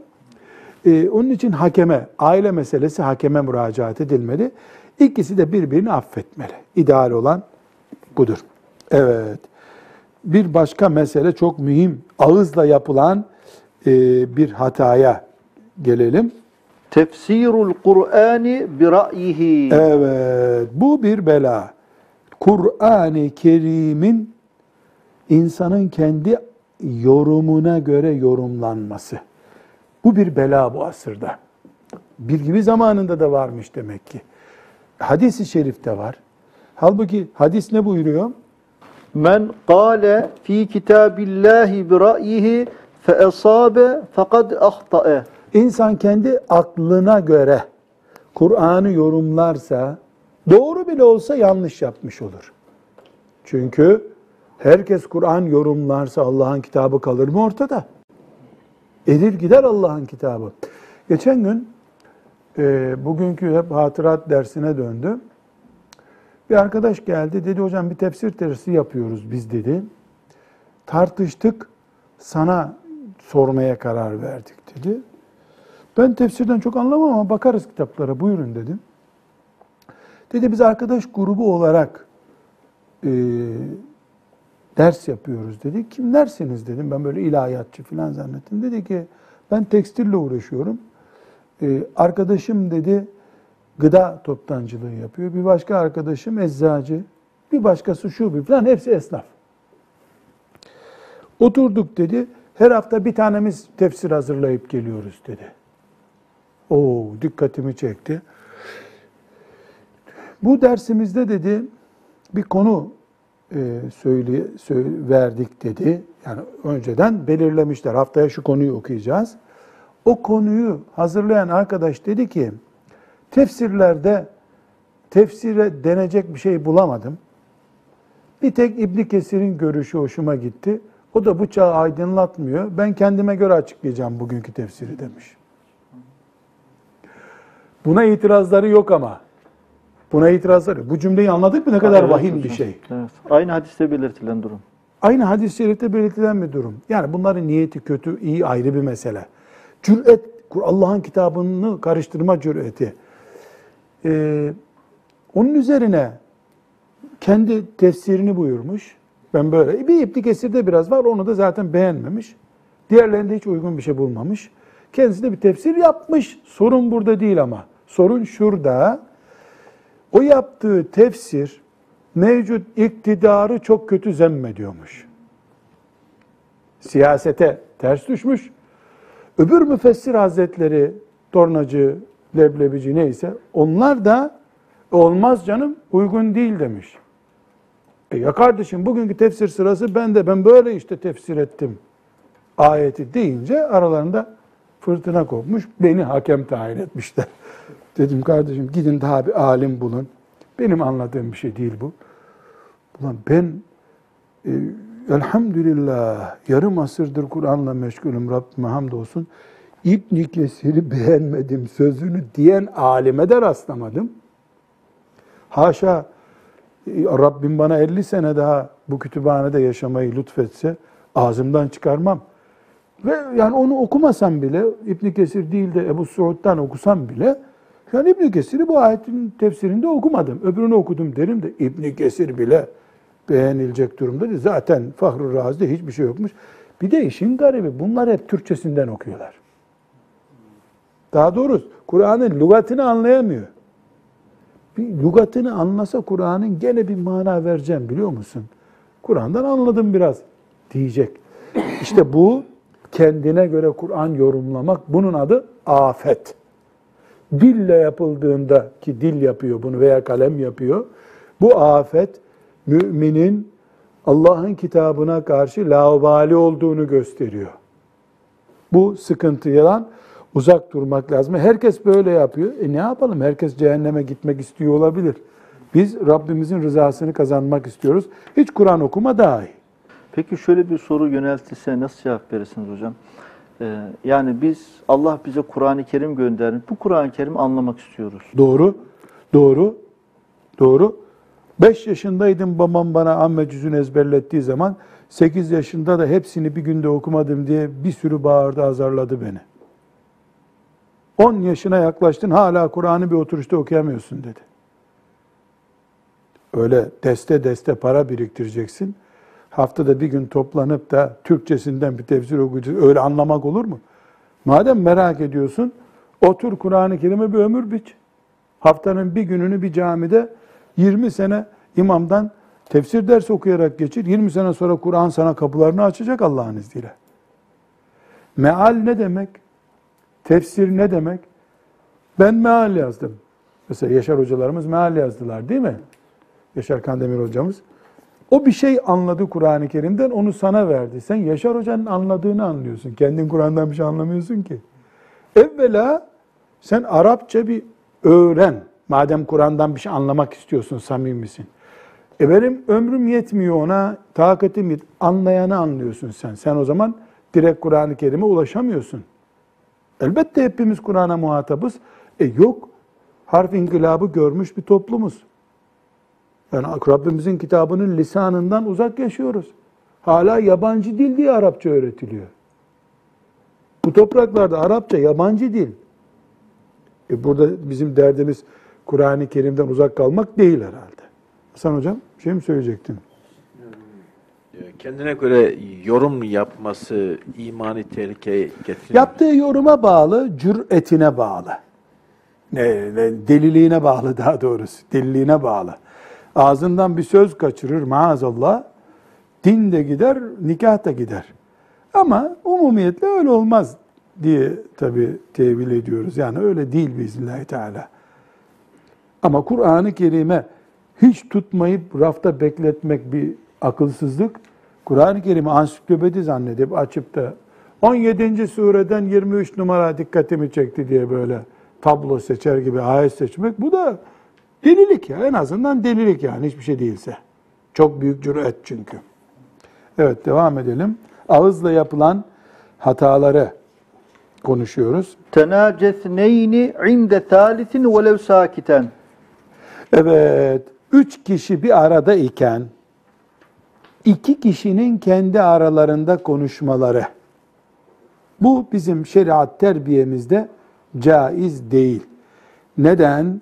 [SPEAKER 2] Ee, onun için hakeme, aile meselesi hakeme müracaat edilmeli. İkisi de birbirini affetmeli. İdeal olan budur. Evet. Bir başka mesele çok mühim. Ağızla yapılan e, bir hataya gelelim.
[SPEAKER 3] Tefsirul Kur'ani bi ra'yihi.
[SPEAKER 2] Evet, bu bir bela. Kur'an-ı Kerim'in insanın kendi yorumuna göre yorumlanması. Bu bir bela bu asırda. Bir gibi zamanında da varmış demek ki. Hadis-i şerifte var. Halbuki hadis ne buyuruyor?
[SPEAKER 3] Men qale fi kitabillahi bi ra'yihi fe esabe fekad ahta'e.
[SPEAKER 2] İnsan kendi aklına göre Kur'an'ı yorumlarsa, doğru bile olsa yanlış yapmış olur. Çünkü herkes Kur'an yorumlarsa Allah'ın kitabı kalır mı ortada? Erir gider Allah'ın kitabı. Geçen gün e, bugünkü hep hatırat dersine döndü. Bir arkadaş geldi dedi hocam bir tefsir dersi yapıyoruz biz dedi. Tartıştık sana sormaya karar verdik dedi. Ben tefsirden çok anlamam ama bakarız kitaplara buyurun dedim. Dedi biz arkadaş grubu olarak e, ders yapıyoruz dedi. Kimlersiniz dedim. Ben böyle ilahiyatçı falan zannettim. Dedi ki ben tekstille uğraşıyorum. E, arkadaşım dedi gıda toptancılığı yapıyor. Bir başka arkadaşım eczacı. Bir başkası şu bir falan hepsi esnaf. Oturduk dedi. Her hafta bir tanemiz tefsir hazırlayıp geliyoruz dedi. Oo dikkatimi çekti. Bu dersimizde dedi bir konu söyle, söyle verdik dedi. Yani önceden belirlemişler. Haftaya şu konuyu okuyacağız. O konuyu hazırlayan arkadaş dedi ki tefsirlerde tefsire denecek bir şey bulamadım. Bir tek İbn Kesir'in görüşü hoşuma gitti. O da bu çağı aydınlatmıyor. Ben kendime göre açıklayacağım bugünkü tefsiri demiş. Buna itirazları yok ama. Buna itirazları yok. Bu cümleyi anladık mı ne kadar
[SPEAKER 3] Evet
[SPEAKER 2] vahim bir şey.
[SPEAKER 3] Evet. Aynı hadiste belirtilen durum.
[SPEAKER 2] Aynı hadis-i şerifte belirtilen bir durum. Yani bunların niyeti kötü, iyi ayrı bir mesele. Cüret, Allah'ın kitabını karıştırma cüreti. Ee, onun üzerine kendi tefsirini buyurmuş. Ben böyle, bir İbn Kesir'de biraz var, onu da zaten beğenmemiş. Diğerlerinde hiç uygun bir şey bulmamış. Kendisi de bir tefsir yapmış. Sorun burada değil ama. Sorun şurada. O yaptığı tefsir mevcut iktidarı çok kötü zemmediyormuş. Siyasete ters düşmüş. Öbür müfessir hazretleri, tornacı, leblebici neyse onlar da olmaz canım uygun değil demiş. E ya kardeşim bugünkü tefsir sırası ben de ben böyle işte tefsir ettim ayeti deyince aralarında fırtına kopmuş. Beni hakem tayin etmişler. Dedim kardeşim gidin daha bir alim bulun. Benim anladığım bir şey değil bu. Ulan ben e, elhamdülillah yarım asırdır Kur'an'la meşgulüm Rabbime hamdolsun. İbn Kesir'i beğenmedim sözünü diyen alime de rastlamadım. Haşa e, Rabbim bana 50 sene daha bu kütüphanede yaşamayı lütfetse ağzımdan çıkarmam. Ve yani onu okumasam bile İbn Kesir değil de Ebu Suud'dan okusam bile yani İbn Kesir'i bu ayetin tefsirinde okumadım. Öbürünü okudum derim de İbn Kesir bile beğenilecek durumda değil. Zaten Fahru Razi'de hiçbir şey yokmuş. Bir de işin garibi bunlar hep Türkçesinden okuyorlar. Daha doğrusu Kur'an'ın lügatını anlayamıyor. Bir lügatını anlasa Kur'an'ın gene bir mana vereceğim biliyor musun? Kur'an'dan anladım biraz diyecek. İşte bu kendine göre Kur'an yorumlamak bunun adı afet. Dille yapıldığında ki dil yapıyor bunu veya kalem yapıyor. Bu afet müminin Allah'ın kitabına karşı laubali olduğunu gösteriyor. Bu sıkıntıdan uzak durmak lazım. Herkes böyle yapıyor. E ne yapalım? Herkes cehenneme gitmek istiyor olabilir. Biz Rabbimizin rızasını kazanmak istiyoruz. Hiç Kur'an okuma daha iyi.
[SPEAKER 3] Peki şöyle bir soru yöneltilse nasıl cevap verirsiniz hocam? Ee, yani biz Allah bize Kur'an-ı Kerim göndermiş. Bu Kur'an-ı Kerim'i anlamak istiyoruz.
[SPEAKER 2] Doğru, doğru, doğru. 5 yaşındaydım babam bana amme cüzünü ezberlettiği zaman 8 yaşında da hepsini bir günde okumadım diye bir sürü bağırdı azarladı beni. 10 yaşına yaklaştın hala Kur'an'ı bir oturuşta okuyamıyorsun dedi. Öyle deste deste para biriktireceksin. Haftada bir gün toplanıp da Türkçesinden bir tefsir okuyacaksın. Öyle anlamak olur mu? Madem merak ediyorsun, otur Kur'an-ı Kerim'e bir ömür biç. Haftanın bir gününü bir camide 20 sene imamdan tefsir dersi okuyarak geçir. 20 sene sonra Kur'an sana kapılarını açacak Allah'ın izniyle. Meal ne demek? Tefsir ne demek? Ben meal yazdım. Mesela Yaşar hocalarımız meal yazdılar değil mi? Yaşar Kandemir hocamız. O bir şey anladı Kur'an-ı Kerim'den onu sana verdi. Sen Yaşar hocanın anladığını anlıyorsun. Kendin Kur'an'dan bir şey anlamıyorsun ki. Evvela sen Arapça bir öğren. Madem Kur'an'dan bir şey anlamak istiyorsun, samimisin. E benim ömrüm yetmiyor ona, takatim yet. Anlayanı anlıyorsun sen. Sen o zaman direkt Kur'an-ı Kerim'e ulaşamıyorsun. Elbette hepimiz Kur'an'a muhatabız. E yok, harf inkılabı görmüş bir toplumuz. Yani Rabbimizin kitabının lisanından uzak yaşıyoruz. Hala yabancı dil diye Arapça öğretiliyor. Bu topraklarda Arapça yabancı dil. E burada bizim derdimiz Kur'an-ı Kerim'den uzak kalmak değil herhalde. Hasan hocam bir şey mi söyleyecektin?
[SPEAKER 4] Kendine göre yorum yapması imani tehlikeye getirir.
[SPEAKER 2] Yaptığı yoruma bağlı, cüretine bağlı. Ne, ne, deliliğine bağlı daha doğrusu. Deliliğine bağlı. Ağzından bir söz kaçırır maazallah. Din de gider, nikah da gider. Ama umumiyetle öyle olmaz diye tabi tevil ediyoruz. Yani öyle değil biiznillahü teala. Ama Kur'an-ı Kerim'e hiç tutmayıp rafta bekletmek bir akılsızlık. Kur'an-ı Kerim'i ansiklopedi zannedip açıp da 17. sureden 23 numara dikkatimi çekti diye böyle tablo seçer gibi ayet seçmek bu da delilik ya en azından delilik yani hiçbir şey değilse. Çok büyük cüret çünkü. Evet devam edelim. Ağızla yapılan hataları konuşuyoruz.
[SPEAKER 3] Tenacesneyni inde thalisin velev sakiten.
[SPEAKER 2] Evet, üç kişi bir arada iken iki kişinin kendi aralarında konuşmaları. Bu bizim şeriat terbiyemizde caiz değil. Neden?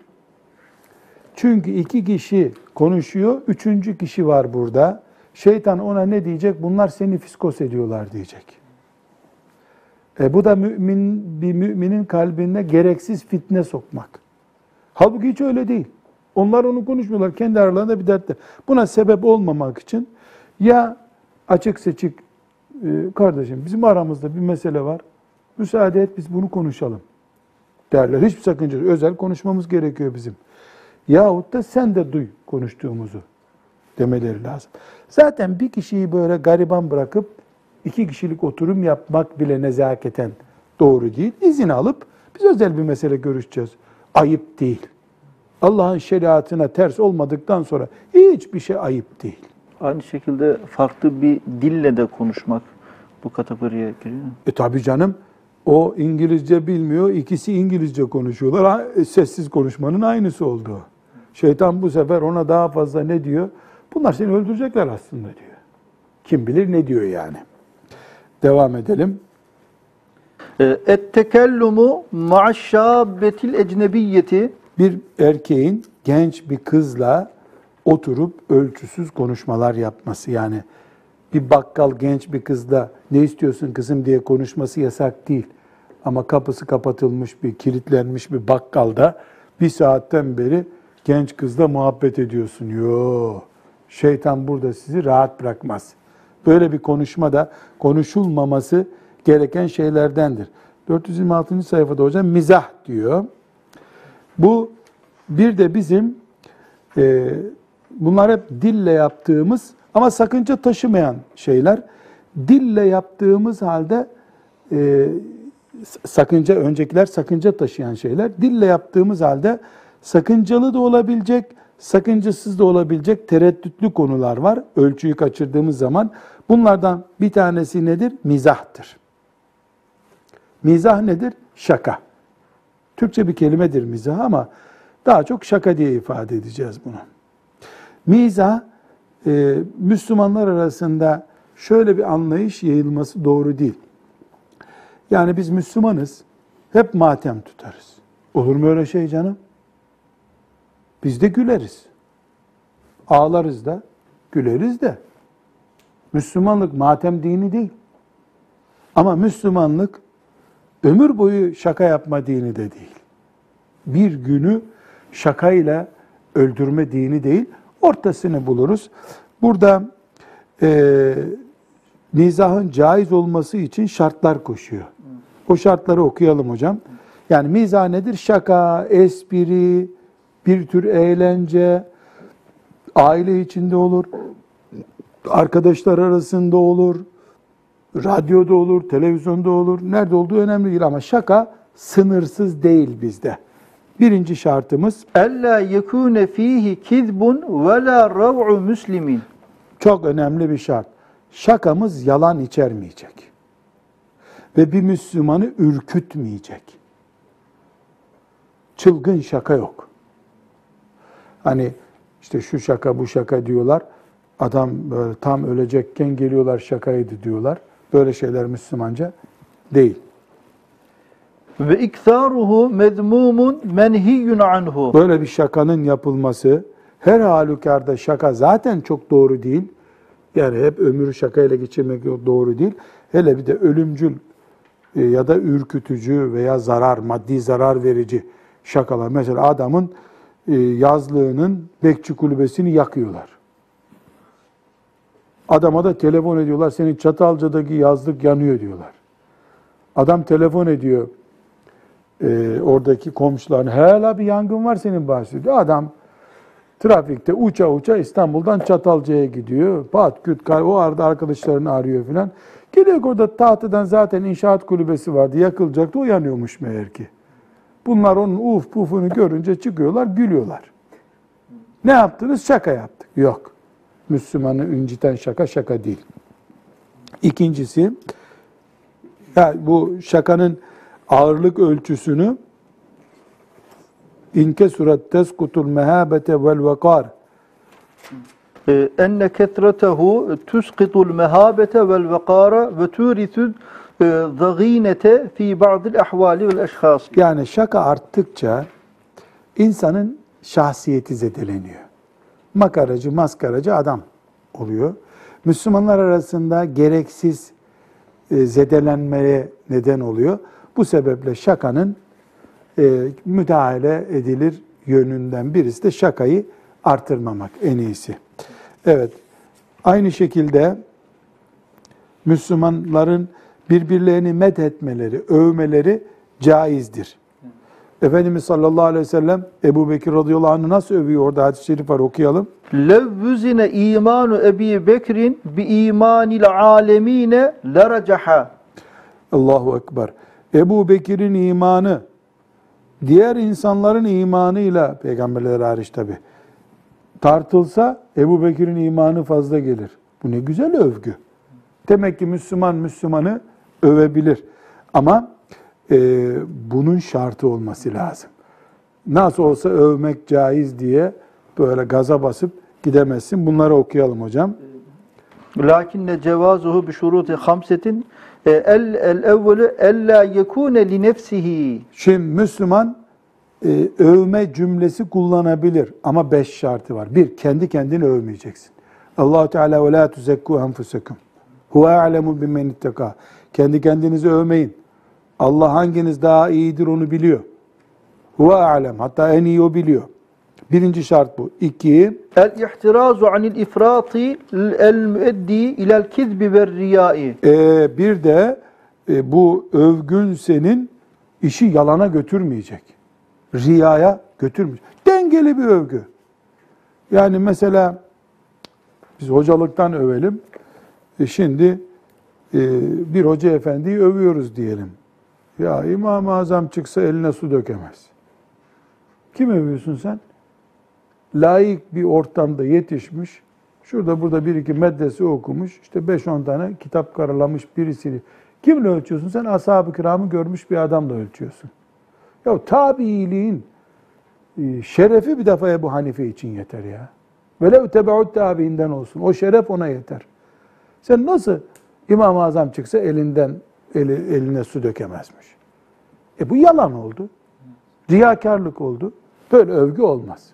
[SPEAKER 2] Çünkü iki kişi konuşuyor, üçüncü kişi var burada. Şeytan ona ne diyecek? Bunlar seni fiskos ediyorlar diyecek. E bu da mümin bir müminin kalbine gereksiz fitne sokmak. Halbuki hiç öyle değil. Onlar onu konuşmuyorlar. Kendi aralarında bir dertte. Buna sebep olmamak için ya açık seçik e, kardeşim bizim aramızda bir mesele var. Müsaade et biz bunu konuşalım derler. Hiçbir sakınca yok. Özel konuşmamız gerekiyor bizim. Yahut da sen de duy konuştuğumuzu demeleri lazım. Zaten bir kişiyi böyle gariban bırakıp iki kişilik oturum yapmak bile nezaketen doğru değil. İzin alıp biz özel bir mesele görüşeceğiz. Ayıp değil. Allah'ın şeriatına ters olmadıktan sonra hiçbir şey ayıp değil.
[SPEAKER 3] Aynı şekilde farklı bir dille de konuşmak bu kategoriye giriyor.
[SPEAKER 2] E tabi canım o İngilizce bilmiyor, ikisi İngilizce konuşuyorlar. E, Sessiz konuşmanın aynısı oldu. Şeytan bu sefer ona daha fazla ne diyor? Bunlar seni öldürecekler aslında diyor. Kim bilir ne diyor yani. Devam edelim.
[SPEAKER 3] Et tekellumu ma'şşabbetil ecnebiyyeti
[SPEAKER 2] Bir erkeğin genç bir kızla oturup ölçüsüz konuşmalar yapması yani bir bakkal genç bir kızla ne istiyorsun kızım diye konuşması yasak değil. Ama kapısı kapatılmış bir, kilitlenmiş bir bakkalda bir saatten beri genç kızla muhabbet ediyorsun. Yo, şeytan burada sizi rahat bırakmaz. Böyle bir konuşma da konuşulmaması gereken şeylerdendir. 426. sayfada hocam mizah diyor. Bu bir de bizim e, bunlar hep dille yaptığımız ama sakınca taşımayan şeyler. Dille yaptığımız halde e, sakınca öncekiler sakınca taşıyan şeyler. Dille yaptığımız halde sakıncalı da olabilecek, sakıncasız da olabilecek tereddütlü konular var. Ölçüyü kaçırdığımız zaman Bunlardan bir tanesi nedir? Mizahtır. Mizah nedir? Şaka. Türkçe bir kelimedir mizah ama daha çok şaka diye ifade edeceğiz bunu. Mizah, e, Müslümanlar arasında şöyle bir anlayış yayılması doğru değil. Yani biz Müslümanız, hep matem tutarız. Olur mu öyle şey canım? Biz de güleriz. Ağlarız da, güleriz de. Müslümanlık matem dini değil. Ama Müslümanlık ömür boyu şaka yapma dini de değil. Bir günü şakayla öldürme dini değil. Ortasını buluruz. Burada e, mizahın caiz olması için şartlar koşuyor. O şartları okuyalım hocam. Yani mizah nedir? Şaka, espri, bir tür eğlence, aile içinde olur, arkadaşlar arasında olur, radyoda olur, televizyonda olur. Nerede olduğu önemli değil ama şaka sınırsız değil bizde. Birinci şartımız
[SPEAKER 3] Ella yekune fihi kizbun ve la rav'u müslimin.
[SPEAKER 2] çok önemli bir şart. Şakamız yalan içermeyecek. Ve bir Müslümanı ürkütmeyecek. Çılgın şaka yok. Hani işte şu şaka bu şaka diyorlar. Adam böyle tam ölecekken geliyorlar şakaydı diyorlar. Böyle şeyler Müslümanca değil.
[SPEAKER 3] Ve iktaruhu medmumun menhiyyun anhu.
[SPEAKER 2] Böyle bir şakanın yapılması her halükarda şaka zaten çok doğru değil. Yani hep ömrü şakayla geçirmek doğru değil. Hele bir de ölümcül e, ya da ürkütücü veya zarar, maddi zarar verici şakalar. Mesela adamın yazlığının bekçi kulübesini yakıyorlar. Adama da telefon ediyorlar, senin Çatalca'daki yazlık yanıyor diyorlar. Adam telefon ediyor e, oradaki komşularına, hala bir yangın var senin bahçede. Adam trafikte uça uça İstanbul'dan Çatalca'ya gidiyor. Pat küt kar, o arada arkadaşlarını arıyor filan. Geliyor orada tahtadan zaten inşaat kulübesi vardı, yakılacaktı, o yanıyormuş meğer ki. Bunlar onun uf pufunu görünce çıkıyorlar, gülüyorlar. Ne yaptınız? Şaka yaptık. Yok. Müslümanı inciten şaka şaka değil. İkincisi, ya bu şakanın ağırlık ölçüsünü inke surat teskutul mehabete vel vekar
[SPEAKER 3] Ee, enne ketretehu tusqitul mehabete vel vekara ve turithu zaginete fi ba'dil ahvali vel eşhas.
[SPEAKER 2] yani şaka arttıkça insanın şahsiyeti zedeleniyor. Makaracı, maskaracı adam oluyor. Müslümanlar arasında gereksiz e, zedelenmeye neden oluyor. Bu sebeple şakanın e, müdahale edilir yönünden birisi de şakayı artırmamak en iyisi. Evet, aynı şekilde Müslümanların birbirlerini methetmeleri, övmeleri caizdir. Efendimiz sallallahu aleyhi ve sellem Ebu Bekir radıyallahu anh'ı nasıl övüyor orada hadis-i şerif var okuyalım.
[SPEAKER 3] Levvüzine imanu Ebi Bekrin bi imanil alemine leracaha.
[SPEAKER 2] Allahu Ekber. Ebu Bekir'in imanı diğer insanların imanıyla peygamberler hariç tabi tartılsa Ebu Bekir'in imanı fazla gelir. Bu ne güzel övgü. Demek ki Müslüman Müslümanı övebilir. Ama e, bunun şartı olması lazım. Nasıl olsa övmek caiz diye böyle gaza basıp gidemezsin. Bunları okuyalım hocam.
[SPEAKER 3] Lakinne cevazuhu bi şuruti hamsetin e, el el evvelu ella yekune li nefsihi.
[SPEAKER 2] Şimdi Müslüman e, övme cümlesi kullanabilir ama beş şartı var. Bir, kendi kendini övmeyeceksin. Allahu Teala ve la tuzekku enfusekum. Huve alemu bimmen itteka. Kendi kendinizi övmeyin. Allah hanginiz daha iyidir onu biliyor. Huve alem. Hatta en iyi o biliyor. Birinci şart bu. İki,
[SPEAKER 3] El ihtirazu anil ifrati el müeddi ilel kizbi ve riyai.
[SPEAKER 2] e, bir de e, bu övgün senin işi yalana götürmeyecek. Riyaya götürmeyecek. Dengeli bir övgü. Yani mesela biz hocalıktan övelim. E şimdi e, bir hoca efendiyi övüyoruz diyelim. Ya İmam-ı Azam çıksa eline su dökemez. Kim övüyorsun sen? Layık bir ortamda yetişmiş, Şurada burada bir iki medrese okumuş, işte 5-10 tane kitap karalamış birisi. Kimle ölçüyorsun? Sen ashab-ı kiramı görmüş bir adamla ölçüyorsun. Ya tabiiliğin e, şerefi bir defa Ebu Hanife için yeter ya. Velev tebeut tabiinden olsun. O şeref ona yeter. Sen nasıl İmam-ı Azam çıksa elinden eli, eline su dökemezmiş. E bu yalan oldu. Riyakarlık oldu. Böyle övgü olmaz.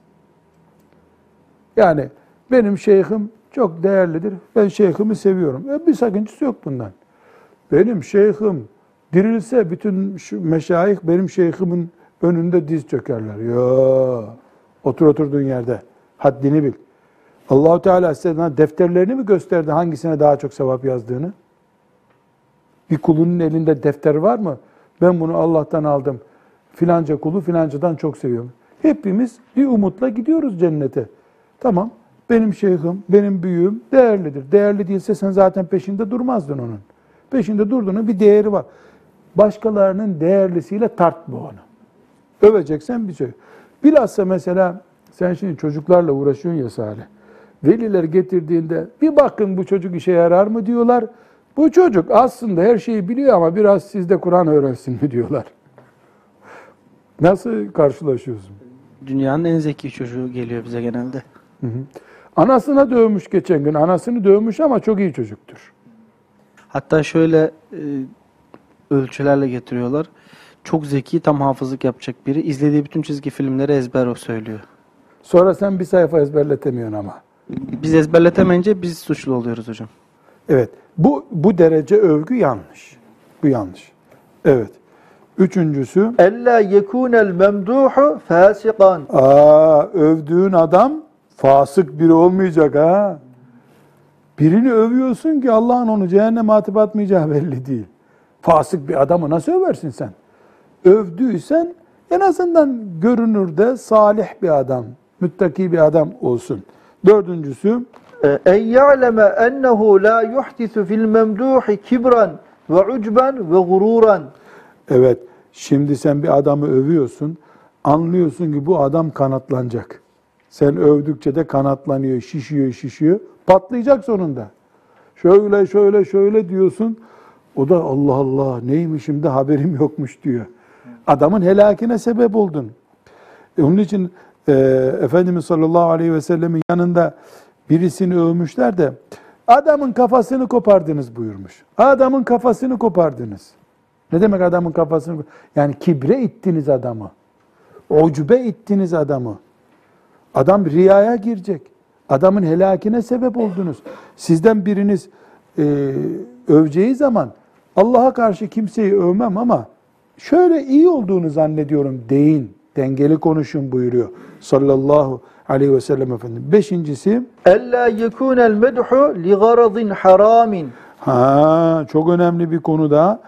[SPEAKER 2] Yani benim şeyhim çok değerlidir. Ben şeyhimi seviyorum. E bir sakıncası yok bundan. Benim şeyhim dirilse bütün meşayih benim şeyhimin önünde diz çökerler. Ya otur oturduğun yerde. Haddini bil. Allahu Teala size defterlerini mi gösterdi hangisine daha çok sevap yazdığını? Bir kulunun elinde defter var mı? Ben bunu Allah'tan aldım. Filanca kulu filancadan çok seviyorum. Hepimiz bir umutla gidiyoruz cennete. Tamam. Benim şeyhim, benim büyüğüm değerlidir. Değerli değilse sen zaten peşinde durmazdın onun. Peşinde durduğunun bir değeri var. Başkalarının değerlisiyle tartma onu. Öveceksen bir şey. Bilhassa mesela sen şimdi çocuklarla uğraşıyorsun ya Salih. Veliler getirdiğinde bir bakın bu çocuk işe yarar mı diyorlar. Bu çocuk aslında her şeyi biliyor ama biraz sizde Kur'an öğrensin mi diyorlar. Nasıl karşılaşıyorsun?
[SPEAKER 5] Dünyanın en zeki çocuğu geliyor bize genelde.
[SPEAKER 2] Hı hı. Anasına dövmüş geçen gün. Anasını dövmüş ama çok iyi çocuktur.
[SPEAKER 5] Hatta şöyle e, ölçülerle getiriyorlar. Çok zeki, tam hafızlık yapacak biri. İzlediği bütün çizgi filmleri ezber o söylüyor.
[SPEAKER 2] Sonra sen bir sayfa ezberletemiyorsun ama.
[SPEAKER 5] Biz ezberletemeyince biz suçlu oluyoruz hocam.
[SPEAKER 2] Evet. Bu bu derece övgü yanlış. Bu yanlış. Evet. Üçüncüsü
[SPEAKER 3] Ella yekunel memduhu fasikan.
[SPEAKER 2] aa övdüğün adam fasık biri olmayacak ha. Birini övüyorsun ki Allah'ın onu cehenneme atıp atmayacağı belli değil. Fasık bir adamı nasıl översin sen? Övdüysen en azından görünürde salih bir adam, müttaki bir adam olsun. Dördüncüsü
[SPEAKER 3] En ya'leme ennehu la yuhdisu fil memduhi kibran ve ucban ve gururan.
[SPEAKER 2] Evet, şimdi sen bir adamı övüyorsun, anlıyorsun ki bu adam kanatlanacak. Sen övdükçe de kanatlanıyor, şişiyor, şişiyor, patlayacak sonunda. Şöyle, şöyle, şöyle diyorsun, o da Allah Allah neymişim de haberim yokmuş diyor. Adamın helakine sebep oldun. E, onun için e, Efendimiz sallallahu aleyhi ve sellemin yanında birisini övmüşler de adamın kafasını kopardınız buyurmuş. Adamın kafasını kopardınız. Ne demek adamın kafasını? Yani kibre ittiniz adamı. Ucube ittiniz adamı. Adam riyaya girecek. Adamın helakine sebep oldunuz. Sizden biriniz e, öveceği zaman Allah'a karşı kimseyi övmem ama şöyle iyi olduğunu zannediyorum deyin. Dengeli konuşun buyuruyor sallallahu aleyhi ve sellem efendim. Beşincisi
[SPEAKER 3] Ella yekunel medhu li garadin haramin.
[SPEAKER 2] Ha, çok önemli bir konu da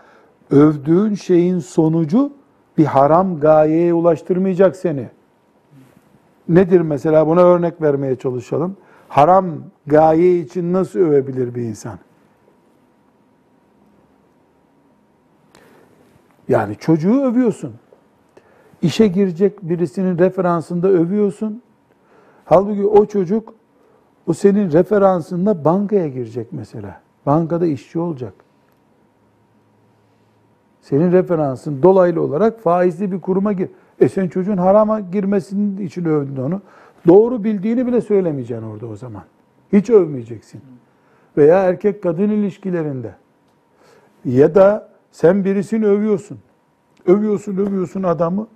[SPEAKER 2] övdüğün şeyin sonucu bir haram gayeye ulaştırmayacak seni. Nedir mesela buna örnek vermeye çalışalım. Haram gaye için nasıl övebilir bir insan? Yani çocuğu övüyorsun. İşe girecek birisinin referansında övüyorsun. Halbuki o çocuk o senin referansında bankaya girecek mesela. Bankada işçi olacak. Senin referansın dolaylı olarak faizli bir kuruma gir. E sen çocuğun harama girmesinin için övdün onu. Doğru bildiğini bile söylemeyeceksin orada o zaman. Hiç övmeyeceksin. Veya erkek kadın ilişkilerinde. Ya da sen birisini övüyorsun. Övüyorsun, övüyorsun adamı.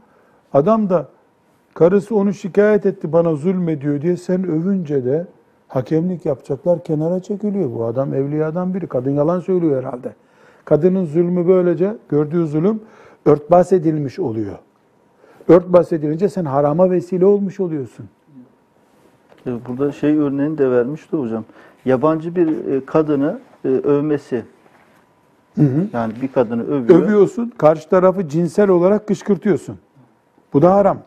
[SPEAKER 2] Adam da karısı onu şikayet etti bana zulmediyor diye sen övünce de hakemlik yapacaklar kenara çekiliyor. Bu adam evliyadan biri. Kadın yalan söylüyor herhalde. Kadının zulmü böylece gördüğü zulüm örtbas edilmiş oluyor. Örtbas edilince sen harama vesile olmuş oluyorsun.
[SPEAKER 3] Burada şey örneğini de vermişti hocam. Yabancı bir e, kadını e, övmesi. Yani bir kadını övüyor.
[SPEAKER 2] Övüyorsun, karşı tarafı cinsel olarak kışkırtıyorsun. Bu da haram.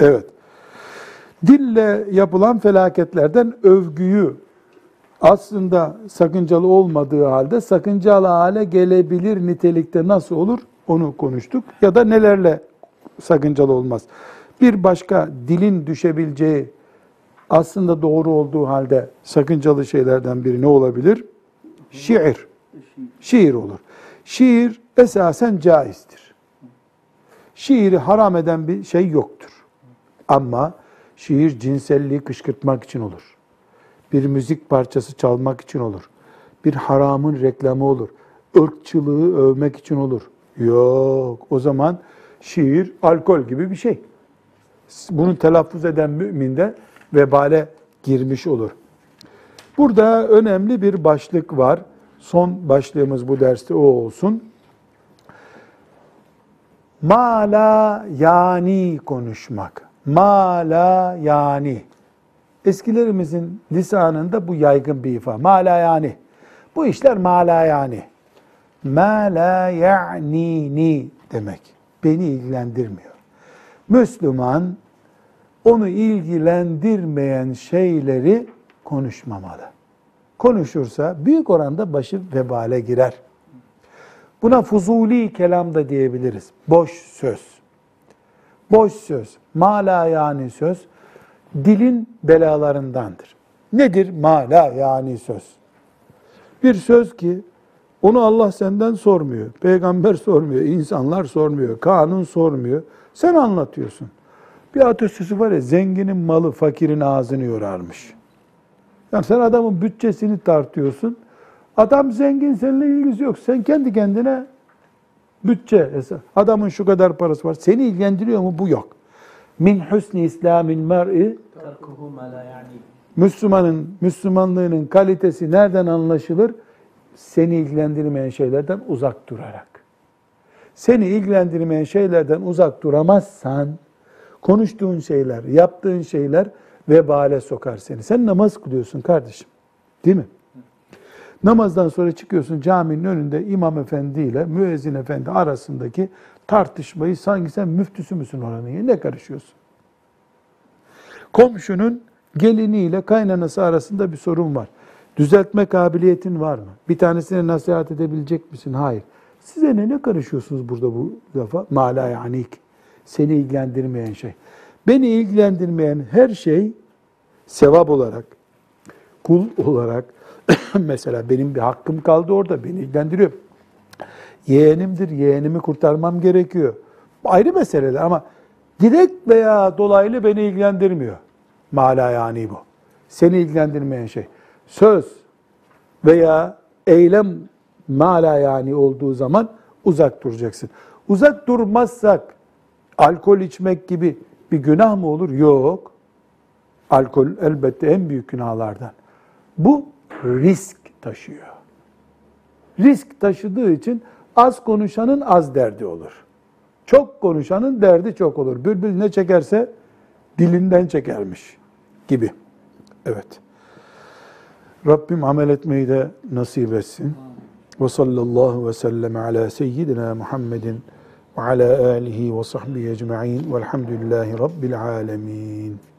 [SPEAKER 2] Evet. Dille yapılan felaketlerden övgüyü aslında sakıncalı olmadığı halde sakıncalı hale gelebilir nitelikte nasıl olur onu konuştuk. Ya da nelerle sakıncalı olmaz. Bir başka dilin düşebileceği aslında doğru olduğu halde sakıncalı şeylerden biri ne olabilir? Şiir. Şiir olur. Şiir esasen caizdir. Şiiri haram eden bir şey yoktur. Ama şiir cinselliği kışkırtmak için olur. Bir müzik parçası çalmak için olur. Bir haramın reklamı olur. Irkçılığı övmek için olur. Yok. O zaman şiir alkol gibi bir şey. Bunu telaffuz eden mümin de vebale girmiş olur. Burada önemli bir başlık var. Son başlığımız bu derste o olsun. Mala yani konuşmak. Mala yani. Eskilerimizin lisanında bu yaygın bir ifade. Mala yani. Bu işler mala yani. Mala ya'nini demek. Beni ilgilendirmiyor. Müslüman onu ilgilendirmeyen şeyleri konuşmamalı. Konuşursa büyük oranda başı vebale girer. Buna fuzuli kelam da diyebiliriz. Boş söz. Boş söz, mala yani söz dilin belalarındandır. Nedir mala yani söz? Bir söz ki onu Allah senden sormuyor, peygamber sormuyor, insanlar sormuyor, kanun sormuyor. Sen anlatıyorsun. Bir atasözü var ya zenginin malı fakirin ağzını yorarmış. Yani sen adamın bütçesini tartıyorsun. Adam zengin seninle ilgisi yok. Sen kendi kendine bütçe hesap. Adamın şu kadar parası var. Seni ilgilendiriyor mu? Bu yok. Min husni İslamil mer'i Müslümanın, Müslümanlığının kalitesi nereden anlaşılır? Seni ilgilendirmeyen şeylerden uzak durarak. Seni ilgilendirmeyen şeylerden uzak duramazsan, konuştuğun şeyler, yaptığın şeyler vebale sokar seni. Sen namaz kılıyorsun kardeşim. Değil mi? Namazdan sonra çıkıyorsun caminin önünde imam efendi ile müezzin efendi arasındaki tartışmayı sanki sen müftüsü müsün oranın? Ne karışıyorsun? Komşunun geliniyle kaynanası arasında bir sorun var. Düzeltme kabiliyetin var mı? Bir tanesine nasihat edebilecek misin? Hayır. Size ne, ne karışıyorsunuz burada bu lafa? Mala yanik. Seni ilgilendirmeyen şey. Beni ilgilendirmeyen her şey sevap olarak, kul olarak, [LAUGHS] mesela benim bir hakkım kaldı orada, beni ilgilendiriyor. Yeğenimdir, yeğenimi kurtarmam gerekiyor. Ayrı meseleler ama direkt veya dolaylı beni ilgilendirmiyor. Mala yani bu. Seni ilgilendirmeyen şey. Söz veya eylem mala yani olduğu zaman uzak duracaksın. Uzak durmazsak alkol içmek gibi bir günah mı olur? Yok. Alkol elbette en büyük günahlardan. Bu risk taşıyor. Risk taşıdığı için az konuşanın az derdi olur. Çok konuşanın derdi çok olur. Bülbül ne çekerse dilinden çekermiş gibi. Evet. Rabbim amel etmeyi de nasip etsin. Ve sallallahu ve sellem ala seyyidina Muhammedin ve ala alihi ve sahbihi ecma'in velhamdülillahi rabbil alemin.